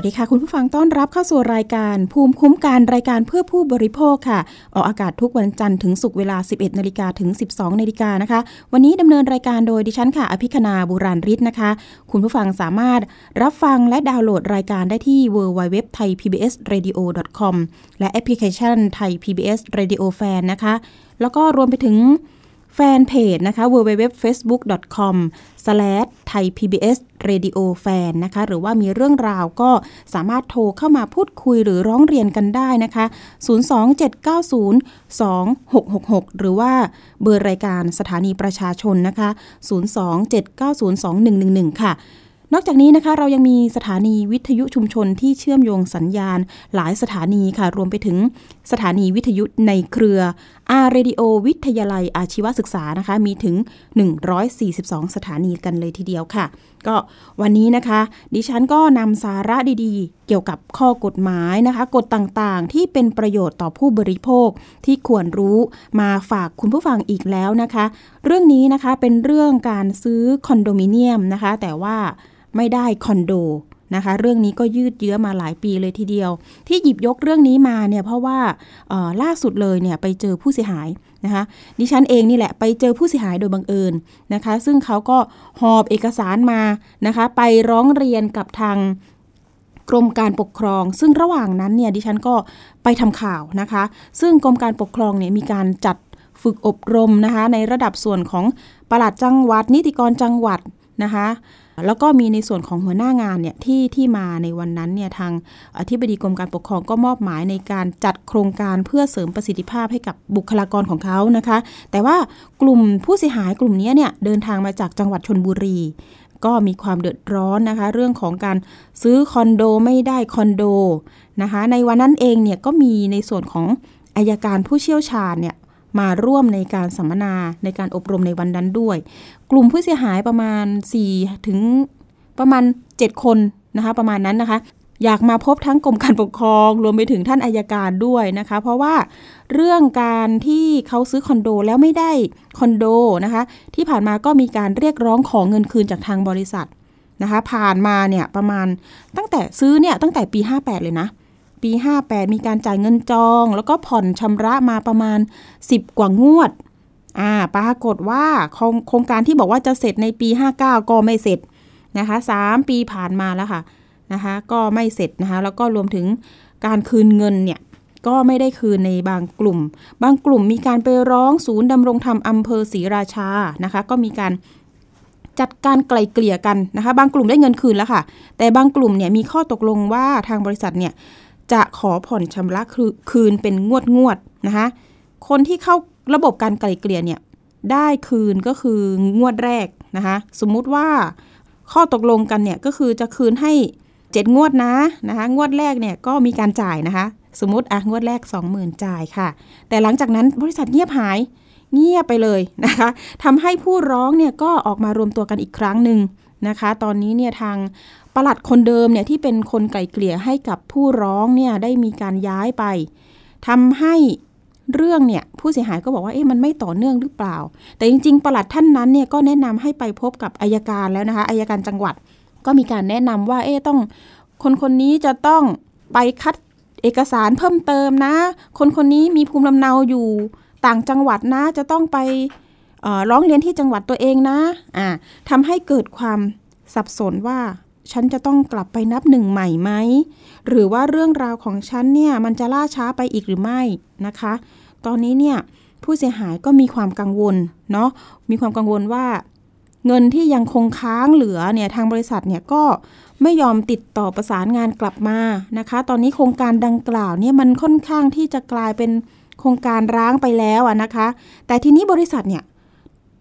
วัสดีค่ะ คุณผู้ฟังต้อนรับเข้าสู่รายการ ภูมิคุ้มกันรายการเพื่อผู้บริโภคค่ะ ออกอากาศทุกวันจันทร์ถึงศุกร์เวลา 11นาฬิกาถึง 12นาฬิกานะคะ วันนี้ดำเนินรายการโดยดิฉันค่ะ อภิคณาบุราริศนะคะ คุณผู้ฟังสามารถรับฟังและดาวน์โหลดรายการได้ที่ www thai pbs radio com และแอปพลิเคชัน Thai PBS Radio Fan นะคะ แล้วก็รวมไปถึง แฟนเพจนะคะ www.facebook.com/thaipbsradiofan นะคะ หรือว่ามีเรื่องราวก็สามารถโทรเข้ามาพูดคุยหรือร้องเรียนกันได้นะคะ 027902666 หรือว่าเบอร์รายการสถานีประชาชนนะคะ 027902111 ค่ะ นอกจากนี้นะคะเรายังมีสถานีวิทยุชุมชนที่เชื่อมโยงสัญญาณหลายสถานีค่ะ รวมไปถึงสถานีวิทยุในเครืออาร์เรดิโอวิทยาลัยอาชีวศึกษานะคะ มีถึง 142 สถานีกันเลยทีเดียวค่ะ ก็วันนี้นะคะ ดิฉันก็นำสาระดีๆ เกี่ยวกับข้อกฎหมายนะคะ กฎต่างๆ ที่เป็นประโยชน์ต่อผู้บริโภคที่ควรรู้มาฝากคุณผู้ฟังอีกแล้วนะคะ เรื่องนี้นะคะเป็นเรื่องการซื้อคอนโดมิเนียมนะคะ แต่ว่า ไม่ได้คอนโดนะคะ เรื่องนี้ก็ยืดเยื้อมาหลายปีเลยทีเดียว ที่หยิบยกเรื่องนี้มาเนี่ยเพราะว่าล่าสุดเลยเนี่ยไปเจอผู้เสียหายนะคะดิฉันเองนี่แหละไปเจอผู้เสียหายโดยบังเอิญนะคะ ซึ่งเขาก็หอบเอกสารมานะคะ ไปร้องเรียนกับทางกรมการปกครอง ซึ่งระหว่างนั้นเนี่ยดิฉันก็ไปทำข่าวนะคะ ซึ่งกรมการปกครองเนี่ยมีการจัดฝึกอบรมนะคะ ในระดับส่วนของปลัดจังหวัด นิติกรจังหวัดนะคะ แล้วก็มีในส่วนของหัวหน้างานเนี่ยที่ที่มาในวันนั้นเนี่ยทางอธิบดีกรมการปกครองก็มอบหมายในการจัดโครงการเพื่อเสริมประสิทธิภาพให้กับบุคลากรของเขานะคะ แต่ว่ากลุ่มผู้เสียหายกลุ่มนี้เนี่ยเดินทางมาจากจังหวัดชนบุรี ก็มีความเดือดร้อนนะคะ เรื่องของการซื้อคอนโดไม่ได้คอนโดนะคะ ในวันนั้นเองเนี่ยก็มีในส่วนของอายการผู้เชี่ยวชาญเนี่ย มาร่วมในการสัมมนาในการอบรมในวันนั้นด้วย กลุ่มผู้เสียหายประมาณ 4 ถึงประมาณ 7 คนนะคะประมาณนั้นนะคะ อยากมาพบทั้งกรมการปกครอง รวมไปถึงท่านอายการด้วยนะคะ เพราะว่าเรื่องการที่เขาซื้อคอนโดแล้วไม่ได้คอนโดนะคะที่ผ่านมาก็มีการเรียกร้องของเงินคืนจากทางบริษัทนะคะผ่านมาเนี่ยประมาณตั้งแต่ซื้อเนี่ยตั้งแต่ปี 58 เลยนะ ปี 58 มีการจ่ายเงินจอง แล้วก็ผ่อนชำระมาประมาณ 10 กว่างวด อ่า ปรากฏว่าโครงการที่บอกว่าจะเสร็จในปี 59 ก็ไม่เสร็จนะคะ 3 ปีผ่านมาแล้วค่ะนะคะ ก็ไม่เสร็จนะคะ แล้วก็รวมถึงการคืนเงินเนี่ย ก็ไม่ได้คืนในบางกลุ่ม บางกลุ่มมีการไปร้องศูนย์ดำรงธรรมอำเภอศรีราชา นะคะ ก็มีการจัดการไกลเกลี่ยกันนะคะ บางกลุ่มได้เงินคืนแล้วค่ะ แต่บางกลุ่มเนี่ยมีข้อตกลงว่าทางบริษัทเนี่ย จะขอผ่อนชำระคืนเป็นงวดงวดนะคะคนที่เข้าระบบการไกลเกลี่ยเนี่ยได้คืนก็คืองวดแรกนะคะสมมุติว่าข้อตกลงกันเนี่ยก็คือจะคืนให้เจ็ดงวดนะนะคะงวดแรกเนี่ยก็มีการจ่ายนะคะ สมมติอะงวดแรก 20,000 จ่ายค่ะ แต่หลังจากนั้นบริษัทเงียบหายเงียบไปเลยนะคะทำให้ผู้ร้องเนี่ยก็ออกมารวมตัวกันอีกครั้งหนึ่งนะคะ ตอนนี้เนี่ยทาง ประหลัดคนเดิมเนี่ยที่เป็นคนไก่เกลี่ยให้กับผู้ร้องเนี่ยได้มีการย้ายไปทำให้เรื่องเนี่ยผู้เสียหายก็บอกว่าเอ๊ะมันไม่ต่อเนื่องหรือเปล่า แต่จริง ๆ ประหลัดท่านนั้นเนี่ยก็แนะนำให้ไปพบกับอายการแล้วนะคะอายการจังหวัด ก็มีการแนะนำว่าเอ๊ะต้องคนคนนี้จะต้องไปคัดเอกสารเพิ่มเติมนะ คนคนนี้มีภูมิลำเนาอยู่ต่างจังหวัดนะจะต้องไปร้องเรียนที่จังหวัดตัวเองนะอ่าทำให้เกิดความสับสนว่า ฉันจะต้องกลับไปนับหนึ่งใหม่ไหม หรือว่าเรื่องราวของฉันเนี่ยมันจะล่าช้าไปอีกหรือไม่นะคะ ตอนนี้เนี่ยผู้เสียหายก็มีความกังวลเนาะ มีความกังวลว่า เงินที่ยังคงค้างเหลือเนี่ยทางบริษัทเนี่ยก็ไม่ยอมติดต่อประสานงานกลับมานะคะ ตอนนี้โครงการดังกล่าวเนี่ยมันค่อนข้างที่จะกลายเป็นโครงการร้างไปแล้วนะคะ แต่ทีนี้บริษัทเนี่ย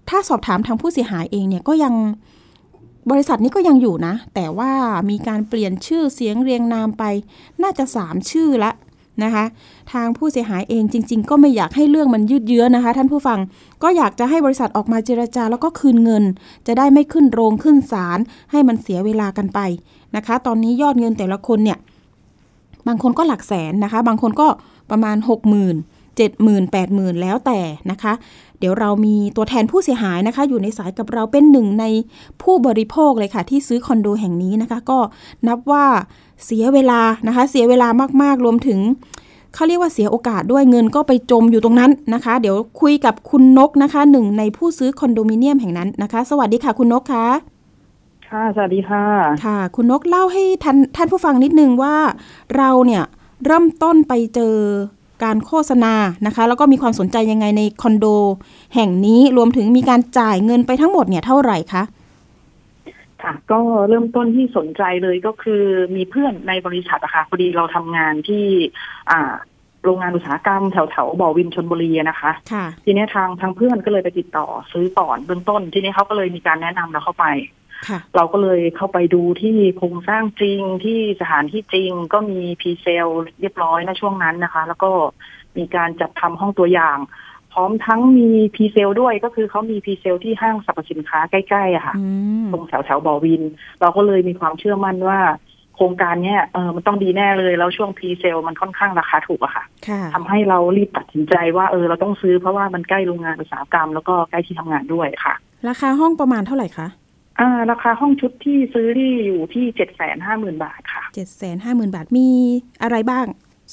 ถ้าสอบถามทางผู้เสียหายเองเนี่ยก็ยัง บริษัทนี้ก็ยังอยู่นะ แต่ว่ามีการเปลี่ยนชื่อเสียงเรียงนามไป น่าจะ 3 ชื่อละนะคะ ทางผู้เสียหายเองจริง ๆ ก็ไม่อยากให้เรื่องมันยืดเยื้อนะคะ ท่านผู้ฟังก็อยากจะให้บริษัทออกมาเจรจาแล้วก็คืนเงิน จะได้ไม่ขึ้นโรงขึ้นศาลให้มันเสียเวลากันไปนะคะ ตอนนี้ยอดเงินแต่ละคนเนี่ยบางคนก็หลักแสนนะคะ บางคนก็ประมาณ 6 0 0 0 0 7 0 0 0 0 8 0 0 0 0 แล้วแต่นะคะ เดี๋ยวเรามีตัวแทนผู้เสียหายนะคะ อยู่ในสายกับเราเป็นหนึ่งในผู้บริโภคเลยค่ะ ที่ซื้อคอนโดแห่งนี้นะคะ ก็นับว่าเสียเวลานะคะ เสียเวลามากๆรวมถึงเขาเรียกว่าเสียโอกาสด้วยเงินก็ไปจมอยู่ตรงนั้นนะคะ เดี๋ยวคุยกับคุณนกนะคะหนึ่งในผู้ซื้อคอนโดมิเนียมแห่งนั้นนะคะ สวัสดีค่ะคุณนกคะค่ะสวัสดีค่ะ ค่ะ คุณนกเล่าให้ท่านท่านผู้ฟังนิดนึงว่า เราเนี่ยเริ่มต้นไปเจอ การโฆษณานะคะ แล้วก็มีความสนใจยังไงในคอนโด แห่งนี้รวมถึงมีการจ่ายเงินไปทั้งหมดเนี่ยเท่าไหร่คะค่ะก็เริ่มต้นที่สนใจเลยก็คือมีเพื่อนในบริษัทอะค่ะพอดีเราทำงานที่อ่าโรงงานอุตสาหกรรมแถวแถวๆบ่อวินชนบุรีอะนะคะค่ะทีนี้ทางทางเพื่อนก็เลยไปติดต่อซื้อก่อนเบื้องต้น ทีนี้เขาก็เลยมีการแนะนำเราเข้าไปค่ะ เราก็เลยเข้าไปดูที่โครงสร้างจริงที่สถานที่จริงก็มีพรีเซลเรียบร้อยในช่วงนั้นนะคะ แล้วก็มีการจัดทำห้องตัวอย่าง พร้อมทั้งมีpresale ด้วยก็คือเขามี presale ที่ห้างสรรพสินค้าใกล้ๆอะค่ะอืมตรงแถวแถวๆบ่อวิน เราก็เลยมีความเชื่อมั่นว่าโครงการเนี้ยเออมันต้องดีแน่เลยแล้วช่วง presale มันค่อนข้างราคาถูกอะค่ะค่ะทำให้เรารีบตัดสินใจว่าเออเราต้องซื้อเพราะว่ามันใกล้โรงงานอุตสาหกรรมแล้วก็ใกล้ที่ทำงานด้วยค่ะ ราคาห้องประมาณเท่าไหร่คะ อ่า ราคาห้องชุดที่ซื้อที่อยู่ที่เจ็ดแสนห้าหมื่นบาทค่ะเจ็ดแสนห้าหมื่นบาทมีอะไรบ้าง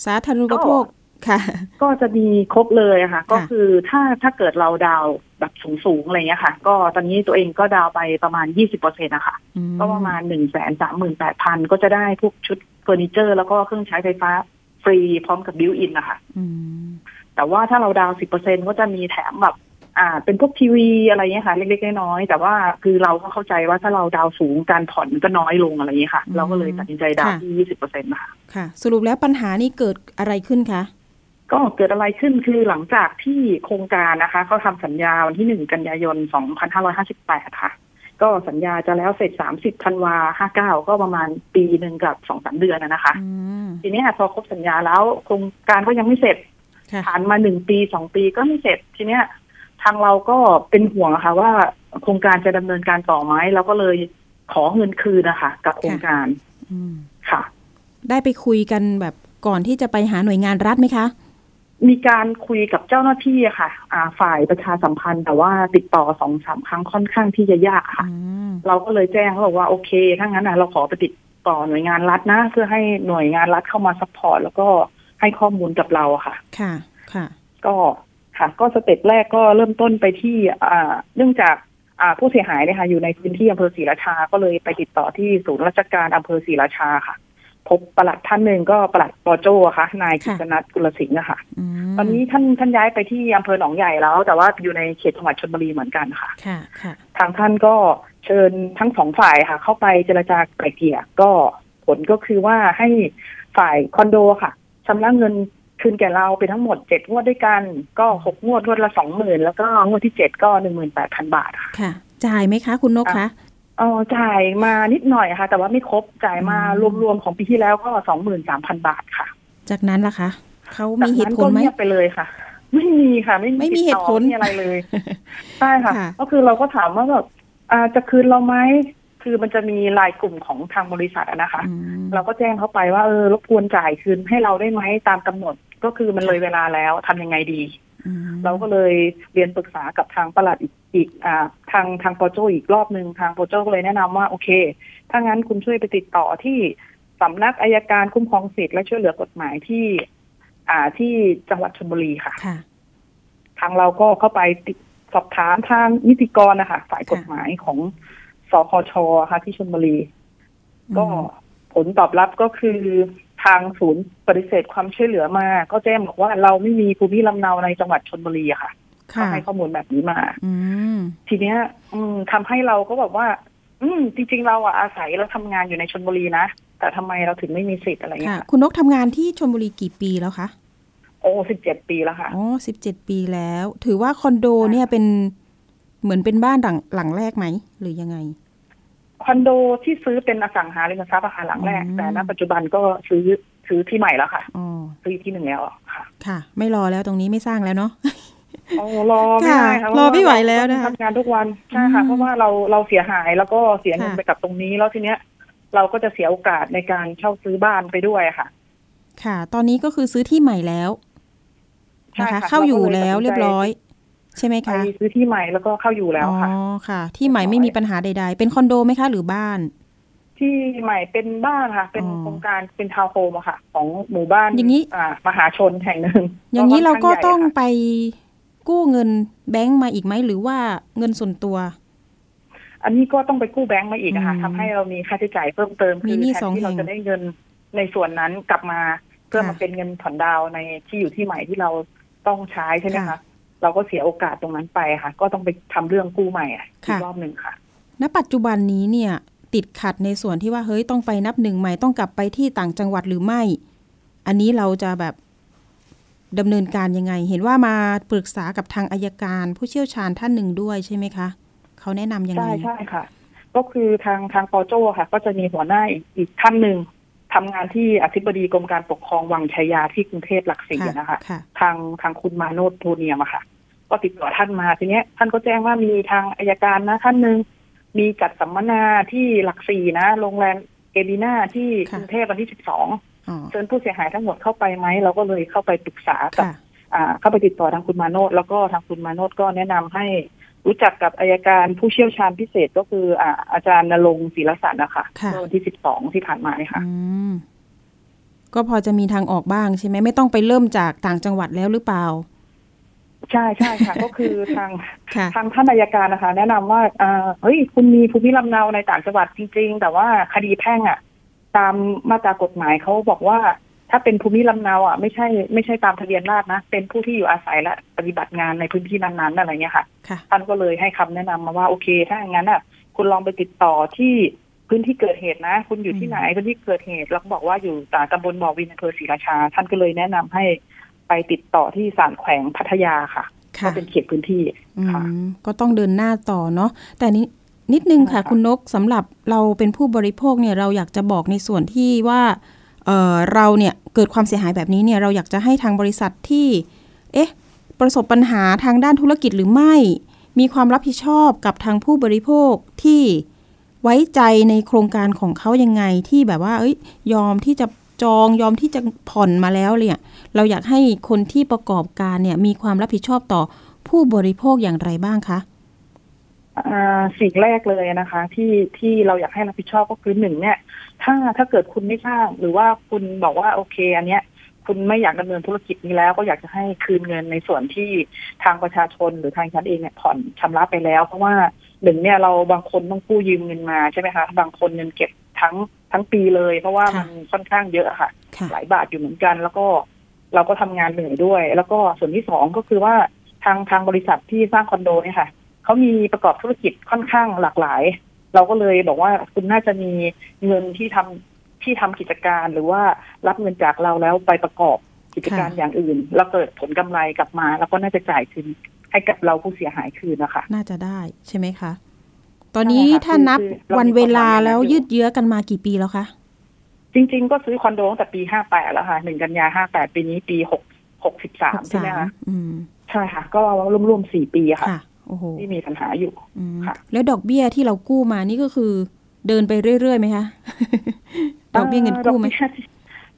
สาธารณูปโภคค่ะ ก็จะมีครบเลยอะค่ะ ก็คือถ้าถ้าเกิดเราดาวน์แบบสูงๆอะไรเงี้ยค่ะ ก็ตอนนี้ตัวเองก็ดาวน์ไปประมาณยี่สิบเปอร์เซ็นต์นะคะอืก็ประมาณหนึ่งแสนสามหมื่นแปดพันก็จะได้พวกชุดเฟอร์นิเจอร์ แล้วก็เครื่องใช้ไฟฟ้าฟรีพร้อมกับ built-in นะคะอืมแต่ว่าถ้าเราดาวน์สิบเปอร์เซ็นต์ก็จะมีแถมแบบ อ่า เป็นพวกทีวีอะไรเงี้ยค่ะ เล็กๆน้อยๆแต่ว่าคือเราก็เข้าใจว่าถ้าเราดาวน์สูงการผ่อนมันก็น้อยลงอะไรเงี้ยค่ะ เราก็เลยตัดสินใจดาวน์ที่ยี่สิบเปอร์เซ็นต์นะคะค่ะ สรุปแล้วปัญหานี้เกิดอะไรขึ้นคะก็เกิดอะไรขึ้นคือหลังจากที่โครงการนะคะเขาทำสัญญาวันที่หนึ่งกันยายนสองพันห้าร้อยห้าสิบแปดค่ะ ก็สัญญาจะแล้วเสร็จสามสิบธันวาห้าเก้าก็ประมาณปีหนึ่งกับสองสามเดือนนะนะคะอืมทีนี้พอครบสัญญาแล้วโครงการก็ยังไม่เสร็จค่ะผ่านมาหนึ่งปีสองปีก็ไม่เสร็จทีเนี้ย ทางเราก็เป็นห่วงอะค่ะว่าโครงการจะดำเนินการต่อไหมเราก็เลยขอเงินคืนนะคะกับโครงการอืมค่ะ ได้ไปคุยกันแบบก่อนที่จะไปหาหน่วยงานรัฐไหมคะ มีการคุยกับเจ้าหน้าที่อะค่ะ อ่า ฝ่ายประชาสัมพันธ์ แต่ว่าติดต่อสองสามครั้งค่อนข้างที่จะยากค่ะอืมเราก็เลยแจ้งเขาบอกว่าโอเคถ้างั้นนะเราขอไปติดต่อหน่วยงานรัฐนะ เพื่อให้หน่วยงานรัฐเข้ามา support แล้วก็ให้ข้อมูลกับเราอะค่ะ ค่ะ ค่ะ ก็ ค่ะ ก็ step แรกก็เริ่มต้นไปที่อ่าเนื่องจากอ่าผู้เสียหายเนี่ยค่ะอยู่ในพื้นที่อำเภอศรีราชา ก็เลยไปติดต่อที่ศูนย์ราชการอำเภอศรีราชาค่ะ พบปลัดท่านหนึ่งก็ปลัดปอโจอะค่ะ นายกิค่ะตนัทกุลสิงห์อะค่ะอืมตอนนี้ท่านท่านย้ายไปที่อำเภอหนองใหญ่แล้ว แต่ว่าอยู่ในเขตจังหวัดชลบุรีเหมือนกันค่ะค่ะค่ะ ทางท่านก็เชิญทั้งสองฝ่ายค่ะ เข้าไปเจรจาไกล่เกลี่ยก็ผลก็คือว่าให้ฝ่ายคอนโดค่ะชำระเงิน คืนแก่เราไปทั้งหมดเจ็ดงวดด้วยกัน ก็หกงวดงวดละสองหมื่นแล้วก็งวดที่เจ็ดก็หนึ่งหมื่นแปดพันบาทค่ะค่ะจ่ายไหมคะ คุณนกคะเออจ่ายมานิดหน่อยค่ะ แต่ว่าไม่ครบจ่ายมาอืมรวมๆของปีที่แล้วก็สองหมื่นสามพันบาทค่ะ จากนั้นล่ะคะเขามีเหจากตุนั้นผลไหมก็เงียบไปเลยค่ะ ไม่มีค่ะไม่ไม่มีเหตุผลติดต่อไม่มีอะไรเลยใช่ค่ะค่ะ ก็คือเราก็ถามว่าแบบอ่าจะคืนเราไหมคือมันจะมีรายกลุ่มของทางบริษัทอะนะคะอืมเราก็แจ้งเขาไปว่าเออรบกวนจ่ายคืนให้เราได้ไหมตามกำหนด ก็คือมันเลยเวลาแล้วทำยังไงดีอืมเราก็เลยเรียนปรึกษากับทางปลัดอีกอีกอ่าทางทางโปรโจอีกรอบหนึ่งทางโปรโจก็เลยแนะนำว่าโอเค ถ้างั้นคุณช่วยไปติดต่อที่สำนักอายการคุ้มครองสิทธิ์และช่วยเหลือกฎหมายที่ อ่าที่จังหวัดชลบุรีค่ะค่ะ ทางเราก็เข้าไปติดสอบถามทางนิติกรนะคะฝ่ายกฎหมายของสคชค่ะที่ชลบุรี ก็ผลตอบรับก็คือ ทางศูนย์ปฏิเสธความช่วยเหลือมา ก็แจ้งบอกว่าเราไม่มีภูมิลำเนาในจังหวัดชลบุรีอะค่ะเขาค่ะให้ข้อมูลแบบนี้มาอืมทีเนี้ย อืมทำให้เราก็แบบว่า อืม จริง ๆ เราอะอาศัยเราทำงานอยู่ในชลบุรีนะแต่ทำไมเราถึงไม่มีสิทธิ์อะไรเงี้ค่ะยค่ะคุณนกทำงานที่ชลบุรีกี่ปีแล้วคะโอ้สิบเจ็ดปีแล้วค่ะอ๋อสิบเจ็ดปีแล้ว ถือว่าคอนโดเนี่ยเป็นเหมือนเป็นบ้านหลังหลังแรกไหมหรือยังไง คอนโดที่ซื้อเป็นอสังหาริมทรัพย์อาคารหลังแรกอืมแต่ณปัจจุบันก็ซื้อซื้อที่ใหม่แล้วค่ะอ๋อซื้อที่หนึ่งแล้วค่ะ ค่ะ ไม่รอแล้วตรงนี้ไม่สร้างแล้วเนาะโอ้รอไม่ได้ค่ะรอไม่ไหวแล้วนะคะทำงานทุกวันใช่ค่ะอืมเพราะว่าเราเราเสียหายแล้วก็เสียเงินค่ะไปกับตรงนี้แล้วทีเนี้ย เราก็จะเสียโอกาสในการเช่าซื้อบ้านไปด้วยค่ะ ค่ะ ตอนนี้ก็คือซื้อที่ใหม่แล้วใช่นะคะค่ะเข้าอยู่เราก็เลยแล้วตัดสินใจเรียบร้อย ใช่ไหมไปคะซื้อที่ใหม่แล้วก็เข้าอยู่แล้วค่ะอ๋อค่ะ ที่ใหม่ไม่มีปัญหาใด ๆ เป็นคอนโดไหมคะหรือบ้าน ที่ใหม่เป็นบ้านค่ะ เป็นอ๋อโครงการเป็นทาวน์โฮมอะค่ะ ของหมู่บ้านอย่างนี้มหาชนแห่งหนึ่งอย่างนี้เราก็ค่นข้ต้องใหญ่ค่ะไปกู้เงินแบงก์มาอีกไหมหรือว่าเงินส่วนตัว อันนี้ก็ต้องไปกู้แบงก์มาอีกอะค่ะอืมทำให้เรามีค่าใช้จ่ายเพิ่มเติมมีคือหนี้แทนสองที่เราแห่งจะได้เงินในส่วนนั้นกลับมาเพื่อค่ะมาเป็นเงินผ่อนดาวน์ในที่อยู่ที่ใหม่ที่เราต้องใช้ใช่ไหมค่ะคะ เราก็เสียโอกาสตรงนั้นไปค่ะ ก็ต้องไปทำเรื่องกู้ใหม่อะอีค่ะกรอบหนึ่งค่ะ ณ ปัจจุบันนี้เนี่ย ติดขัดในส่วนที่ว่าเฮ้ยต้องไปนับหนึ่งใหม่ต้องกลับไปที่ต่างจังหวัดหรือไม่ อันนี้เราจะแบบดำเนินการยังไง เห็นว่ามาปรึกษากับทางอายการผู้เชี่ยวชาญท่านหนึ่งด้วยใช่ไหมคะเขาแนะนำยังไงใช่ใช่ค่ะ ก็คือทางทางปอโจ้ค่ะ ก็จะมีหัวหน้าอีกอีกท่านหนึ่งทำงานที่อธิบดีกรมการปกครองวังชัยยาที่กรุงเทพหลักสี่อะนะคะค่ะทางทางคุณมาโนดโทเนียมอะค่ะ ก็ติดต่อท่านมาทีเนี้ย ท่านก็แจ้งว่ามีทางอายการนะ ท่านหนึ่งมีจัดสัมมนาที่หลักสี่นะ โรงแรมเอบีนาที่ค่ะกรุงเทพวันที่สิบสองอ๋อเชิญผู้เสียหายทั้งหมดเข้าไปไหมเราก็เลยเข้าไปปรึกษากับค่ะอ่าเข้าไปติดต่อทางคุณมาโนดแล้วก็ทางคุณมาโนดก็แนะนำให้รู้จักกับอายการผู้เชี่ยวชาญพิเศษก็คืออ่าอาจารย์นรงค์ศิลสันนะคะค่ะเมื่อวันที่สิบสองที่ผ่านมาเนี่ยค่ะอืมก็พอจะมีทางออกบ้างใช่ไหมไม่ต้องไปเริ่มจากต่างจังหวัดแล้วหรือเปล่า ใช่ใช่ค่ะ ก็คือทางค่ะทางท่านอายการนะคะ แนะนำว่าอ่าเฮ้ยคุณมีภูมิลำเนาในต่างจังหวัดจริง ๆ แต่ว่าคดีแพ่งอะ ตามมาตรากฎหมายเขาบอกว่า ถ้าเป็นภูมิลำเนาอะไม่ใช่ไม่ใช่ตามทะเบียนราษฎร์นะ เป็นผู้ที่อยู่อาศัยและปฏิบัติงานในพื้นที่นั้นๆอะไรเงี้ยค่ะค่ะท่านก็เลยให้คำแนะนำมาว่าโอเค ถ้าอย่างนั้นอะ คุณลองไปติดต่อที่พื้นที่เกิดเหตุนะ คุณอยู่ที่ไหนพื้นที่เกิดเหตุแล้วก็บอกว่าอยู่ตาตำบลบ่อวินอำเภอศรีราชา ท่านก็เลยแนะนำให้ ไปติดต่อที่ศาลแขวงพัทยาค่ะก็ค่ะเป็นเขตพื้นที่อืค่ะมก็ต้องเดินหน้าต่อเนาะแต่นี้นิดนึงค่ะใช่ค่ะคุณนกสำหรับเราเป็นผู้บริโภคเนี่ยเราอยากจะบอกในส่วนที่ว่าเอ่อเราเนี่ยเกิดความเสียหายแบบนี้เนี่ยเราอยากจะให้ทางบริษัทที่ เอ๊ะ ประสบปัญหาทางด้านธุรกิจหรือไม่ มีความรับผิดชอบกับทางผู้บริโภคที่ไว้ใจในโครงการของเขายังไงที่แบบว่า เอ้ยยอมที่จะ จองยอมที่จะผ่อนมาแล้วเนี่ยเราอยากให้คนที่ประกอบการเนี่ยมีความรับผิดชอบต่อผู้บริโภคอย่างไรบ้างคะสิ่งแรกเลยนะคะที่ที่เราอยากให้รับผิดชอบก็คือหนึ่งเนี่ย ถ้าถ้าเกิดคุณไม่ทราบหรือว่าคุณบอกว่าโอเค อันเนี้ย คุณไม่อยากดำเนินธุรกิจนี้แล้ว ก็อยากจะให้คืนเงินในส่วนที่ทางประชาชนหรือทางฉันเองเนี่ยผ่อนชำระไปแล้ว เพราะว่าหนึ่งเนี่ยเราบางคนต้องกู้ยืมเงินมาใช่ไหมคะบางคนเงินเก็บทั้ง ทั้งปีเลย เพราะว่าค่ะมันค่อนข้างเยอะอะค่ะค่ะ หลายบาทอยู่เหมือนกัน แล้วก็เราก็ทำงานเหนื่อยด้วย แล้วก็ส่วนที่สองก็คือว่าทางทางบริษัทที่สร้างคอนโดเนี่ยค่ะเขามีประกอบธุรกิจค่อนข้างหลากหลาย เราก็เลยบอกว่าคุณน่าจะมีเงินที่ทำที่ทำกิจการหรือว่ารับเงินจากเราแล้วไปประกอบกิจการค่ะอย่างอื่น แล้วเกิดผลกำไรกลับมา แล้วก็น่าจะจ่ายคืนให้กับเราผู้เสียหายคืนนะคะ น่าจะได้ใช่ไหมคะ ตอนนี้ใช่ค่ะถ้านับคือคือเราวันเวลามีความหวังแล้วอยู่ยืดเยื้อกันมากี่ปีแล้วคะจริง ๆ ก็ซื้อคอนโดตั้งแต่ปีห้าแปดแล้วค่ะหนึ่งกันยาห้าแปดปีนี้ปีหกหกสิบสามใช่ไหมคะอืมใช่ค่ะ ก็รวมๆสี่ปีอะค่ะค่ะโอ้โหที่มีปัญหาอยู่อืมค่ะ แล้วดอกเบี้ยที่เรากู้มานี่ก็คือ เดินไปเรื่อยๆไหมคะดอกเบี้ยเงินกู้ไหม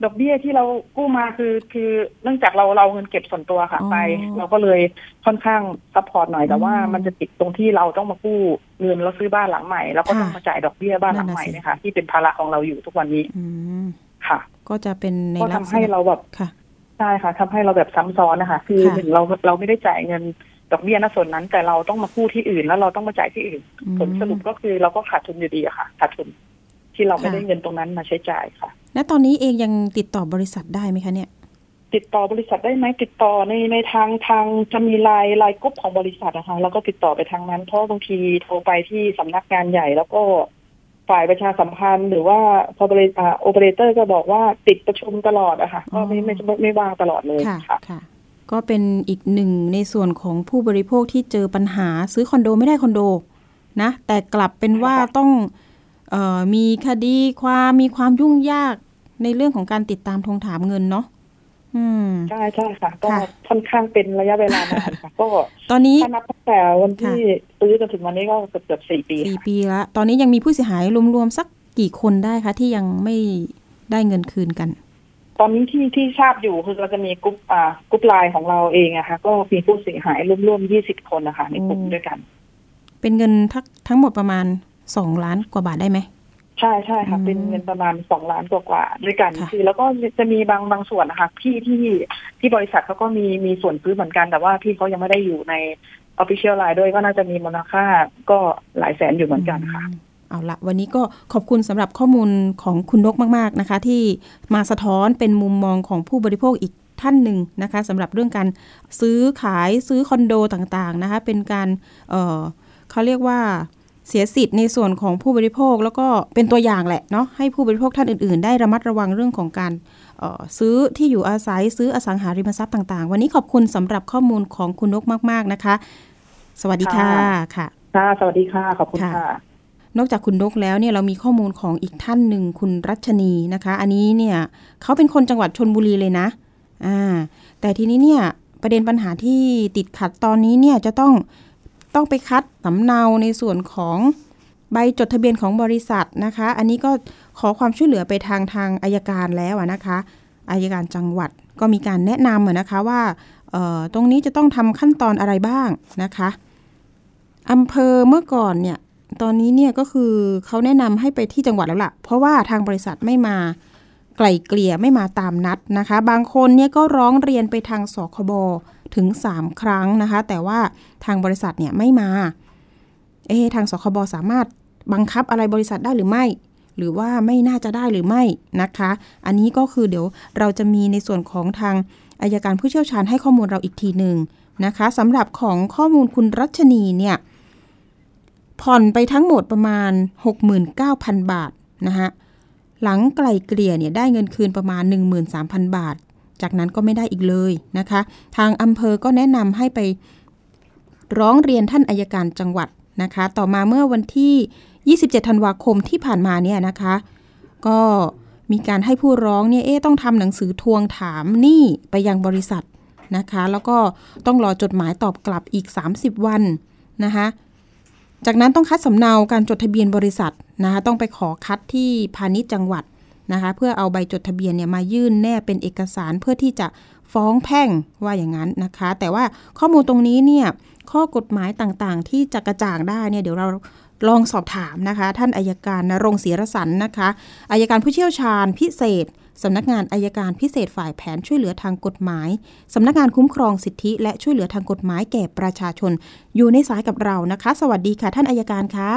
ดอกเบี้ยที่ดอกเบี้ยที่เรากู้มาคือ คือเนื่องจากเราเราเงินเก็บส่วนตัวค่ะอ๋อไป เราก็เลยค่อนข้างซัพพอร์ตหน่อยแต่ว่าอืมมันจะติดตรงที่เราต้องมากู้เงินแล้วซื้อบ้านหลังใหม่ แล้วก็ต้องค่ะมาจ่ายดอกเบี้ยบ้านหลังนั่นใหน่ะม่สินะคะที่เป็นภาระของเราอยู่ทุกวันนี้อืมค่ะ ก็จะเป็นในก็ลัทำกษให้ณะเราแบบค่ะใช่ค่ะทำให้เราแบบซ้ำซ้อนนะคะ คือค่ะหนึ่งเราเราไม่ได้จ่ายเงินดอกเบี้ยณส่วนนั้น แต่เราต้องมากู้ที่อื่น แล้วเราต้องมาจ่ายที่อื่นอืมผลสรุปก็คือเราก็ขาดทุนอยู่ดีอะค่ะ ขาดทุนที่เราไม่ค่ะได้เงินตรงนั้นมาใช้จ่ายค่ะ และตอนนี้เองยังติดต่อบริษัทได้ไหมคะเนี่ยติดต่อบริษัทได้ไหมติดต่อในในทางทางจะมีไลน์ไลน์กรุ๊ปของบริษัทนะคะแล้วก็ติดต่อไปทางนั้น เพราะบางทีโทรไปที่สำนักงานใหญ่แล้วก็ฝ่ายประชาสัมพันธ์หรือว่าพอบริอ่าโอเปอเรเตอร์ก็บอกว่าติดประชุมตลอดอะค่ะอ๋อก็ไม่ไม่ไม่ไม่ว่างตลอดเลยค่ะค่ะค่ะ ก็เป็นอีกหนึ่งในส่วนของผู้บริโภคที่เจอปัญหาซื้อคอนโดไม่ได้คอนโดนะแต่กลับเป็นว่าใช่ค่ะต้องเออมีคดีความมีความยุ่งยาก ในเรื่องของการติดตามทวงถามเงินเนาะอืมใช่ใช่ค่ะ ก็ค่ะค่อนข้างเป็นระยะเวลานานค่ะ ก็ตอนนี้ถ้านับตั้งแต่วันที่ซื้อจนถึงวันนี้ก็เกือบเกือบสี่ปีสี่ค่ะปีละตอนนี้ยังมีผู้เสียหายรวมๆสักกี่คนได้คะที่ยังไม่ได้เงินคืนกัน ตอนนี้ที่ที่ทราบอยู่คือเราจะมีกลุ่มอ่ากลุ่มไลน์ของเราเองอะค่ะก็มีผู้เสียหายร่วมๆยี่สิบคนนะคะในกลุ่มด้วยกัน เป็นเงินทั้งทั้งหมดประมาณสองล้านกว่าบาทได้ไหม ใช่ใช่ค่ะอืมเป็นเงินประมาณสองล้านกว่าๆด้วยกันค่ะคือแล้วก็จะมีบางบางส่วนนะคะที่ที่ที่บริษัทเขาก็มีมีส่วนซื้อเหมือนกัน แต่ว่าพี่เขายังไม่ได้อยู่ใน Official Line ด้วยก็น่าจะมีมูลค่าก็หลายแสนอยู่เหมือนกันค่ะอืมเอาละวันนี้ก็ขอบคุณสำหรับข้อมูลของคุณนกมาก ๆนะคะ ที่มาสะท้อนเป็นมุมมองของผู้บริโภคอีกท่านหนึ่งนะคะสำหรับเรื่องการซื้อขายซื้อคอนโดต่างๆนะคะ เป็นการเอ่อเขาเรียกว่า เสียสิทธิ์ในส่วนของผู้บริโภค แล้วก็เป็นตัวอย่างแหละเนาะให้ผู้บริโภคท่านอื่น ๆ ได้ระมัดระวังเรื่องของการเอ่อซื้อที่อยู่อาศัยซื้ออสังหาริมทรัพย์ต่าง ๆ วันนี้ขอบคุณสำหรับข้อมูลของคุณนกมาก ๆ นะคะ สวัสดีค่ะค่ะค่ะค่ะสวัสดีค่ะ ขอบคุณค่ะค่ะ นอกจากคุณนกแล้วเนี่ยเรามีข้อมูลของอีกท่านหนึ่งคุณรัชนีนะคะ อันนี้เนี่ยเขาเป็นคนจังหวัดชนบุรีเลยนะอ่าแต่ทีนี้เนี่ยประเด็นปัญหาที่ติดขัดตอนนี้เนี่ยจะต้อง ต้องไปคัดสำเนาในส่วนของใบจดทะเบียนของบริษัทนะคะ อันนี้ก็ขอความช่วยเหลือไปทางทางอายการแล้วนะคะอายการจังหวัดก็มีการแนะนำอะนะคะว่าตรงนี้จะต้องทำขั้นตอนอะไรบ้างนะคะอำเภอเมื่อก่อนเนี่ยตอนนี้เนี่ยก็คือเขาแนะนำให้ไปที่จังหวัดแล้วล่ะ เพราะว่าทางบริษัทไม่มาไกล่เกลี่ยไม่มาตามนัดนะคะ บางคนเนี่ยก็ร้องเรียนไปทางสคบ ถึง 3 ครั้งนะคะ แต่ว่าทางบริษัทเนี่ยไม่มา เอ๊ทางสคบสามารถบังคับอะไรบริษัทได้หรือไม่ หรือว่าไม่น่าจะได้หรือไม่นะคะ อันนี้ก็คือเดี๋ยวเราจะมีในส่วนของทางอายการผู้เชี่ยวชาญให้ข้อมูลเราอีกทีหนึ่งนะคะสำหรับของข้อมูลคุณรัชนีเนี่ยผ่อนไปทั้งหมดประมาณ 69,000 บาทนะคะหลังไกลเกลี่ยเนี่ยได้เงินคืนประมาณ 13,000 บาท จากนั้นก็ไม่ได้อีกเลยนะคะ ทางอำเภอก็แนะนำให้ไปร้องเรียนท่านอายการจังหวัดนะคะ ต่อมาเมื่อวันที่ 27 ธันวาคมที่ผ่านมาเนี่ยนะคะ ก็มีการให้ผู้ร้องเนี่ยเอ๊ะต้องทำหนังสือทวงถามหนี้ไปยังบริษัทนะคะ แล้วก็ต้องรอจดหมายตอบกลับอีก 30 วันนะคะจากนั้นต้องคัดสำเนาการจดทะเบียนบริษัทนะคะต้องไปขอคัดที่พาณิชย์จังหวัด นะคะเพื่อเอาใบจดทะเบียนเนี่ยมายื่นแนบเป็นเอกสารเพื่อที่จะฟ้องแพ่งว่าอย่างนั้นนะคะ แต่ว่าข้อมูลตรงนี้เนี่ยข้อกฎหมายต่างๆ ที่จะกระจ่างได้เนี่ยเดี๋ยวเราลองสอบถามนะคะ ท่านอายการนรงศรีรสันนะคะอายการผู้เชี่ยวชาญพิเศษสำนักงานอายการพิเศษฝ่ายแผนช่วยเหลือทางกฎหมาย สำนักงานคุ้มครองสิทธิ และช่วยเหลือทางกฎหมายแก่ประชาชน อยู่ในสายกับเรานะคะ สวัสดีค่ะ ท่านอายการคะ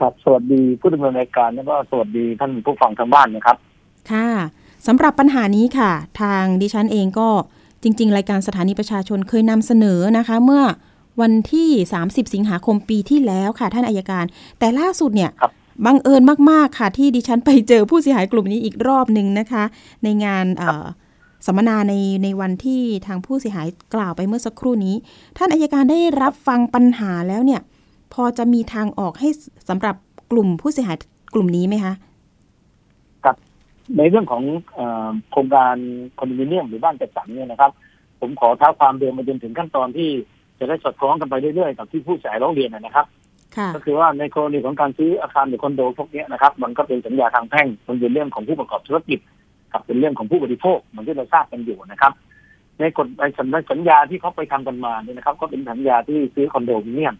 ครับ สวัสดีผู้ดำเนินรายการแล้วก็สวัสดีท่านผู้ฟังทางบ้านนะครับ ค่ะสำหรับปัญหานี้ค่ะ ทางดิฉันเองก็จริง ๆ รายการสถานีประชาชนเคยนำเสนอนะคะ เมื่อวันที่ 30 สิงหาคมปีที่แล้วค่ะ ท่านอายการ แต่ล่าสุดเนี่ยครับบังเอิญมาก ๆ ค่ะ ที่ดิฉันไปเจอผู้เสียหายกลุ่มนี้อีกรอบหนึ่งนะคะ ในงานเอ่อสัมมนาในในวันที่ทางผู้เสียหายกล่าวไปเมื่อสักครู่นี้ ท่านอายการได้รับฟังปัญหาแล้วเนี่ย พอจะมีทางออกให้สำหรับกลุ่มผู้เสียหายกลุ่มนี้ไหมคะในเรื่องของเออโครงการคอนโดมิเนียมหรือบ้านจัดสรรเนี่ยนะครับ ผมขอเท้าความเดินมาจนถึงขั้นตอนที่จะได้สอดคล้องกันไปเรื่อยๆกับที่ผู้เสียหายร้องเรียนนะครับค่ะก็คือว่าในกรณีของการซื้ออาคารหรือคอนโดพวกเนี้ยนะครับ มันก็เป็นสัญญาทางแพ่งมันเป็นเรื่องของผู้ประกอบธุรกิจ กับเป็นเรื่องของผู้บริโภคเหมือนที่เราทราบกันอยู่นะครับ ในกฎในสัญญาสัญญาที่เขาไปทำกันมาเนี่ยนะครับ ก็เป็นสัญญาที่ซื้อคอนโดมิเนียม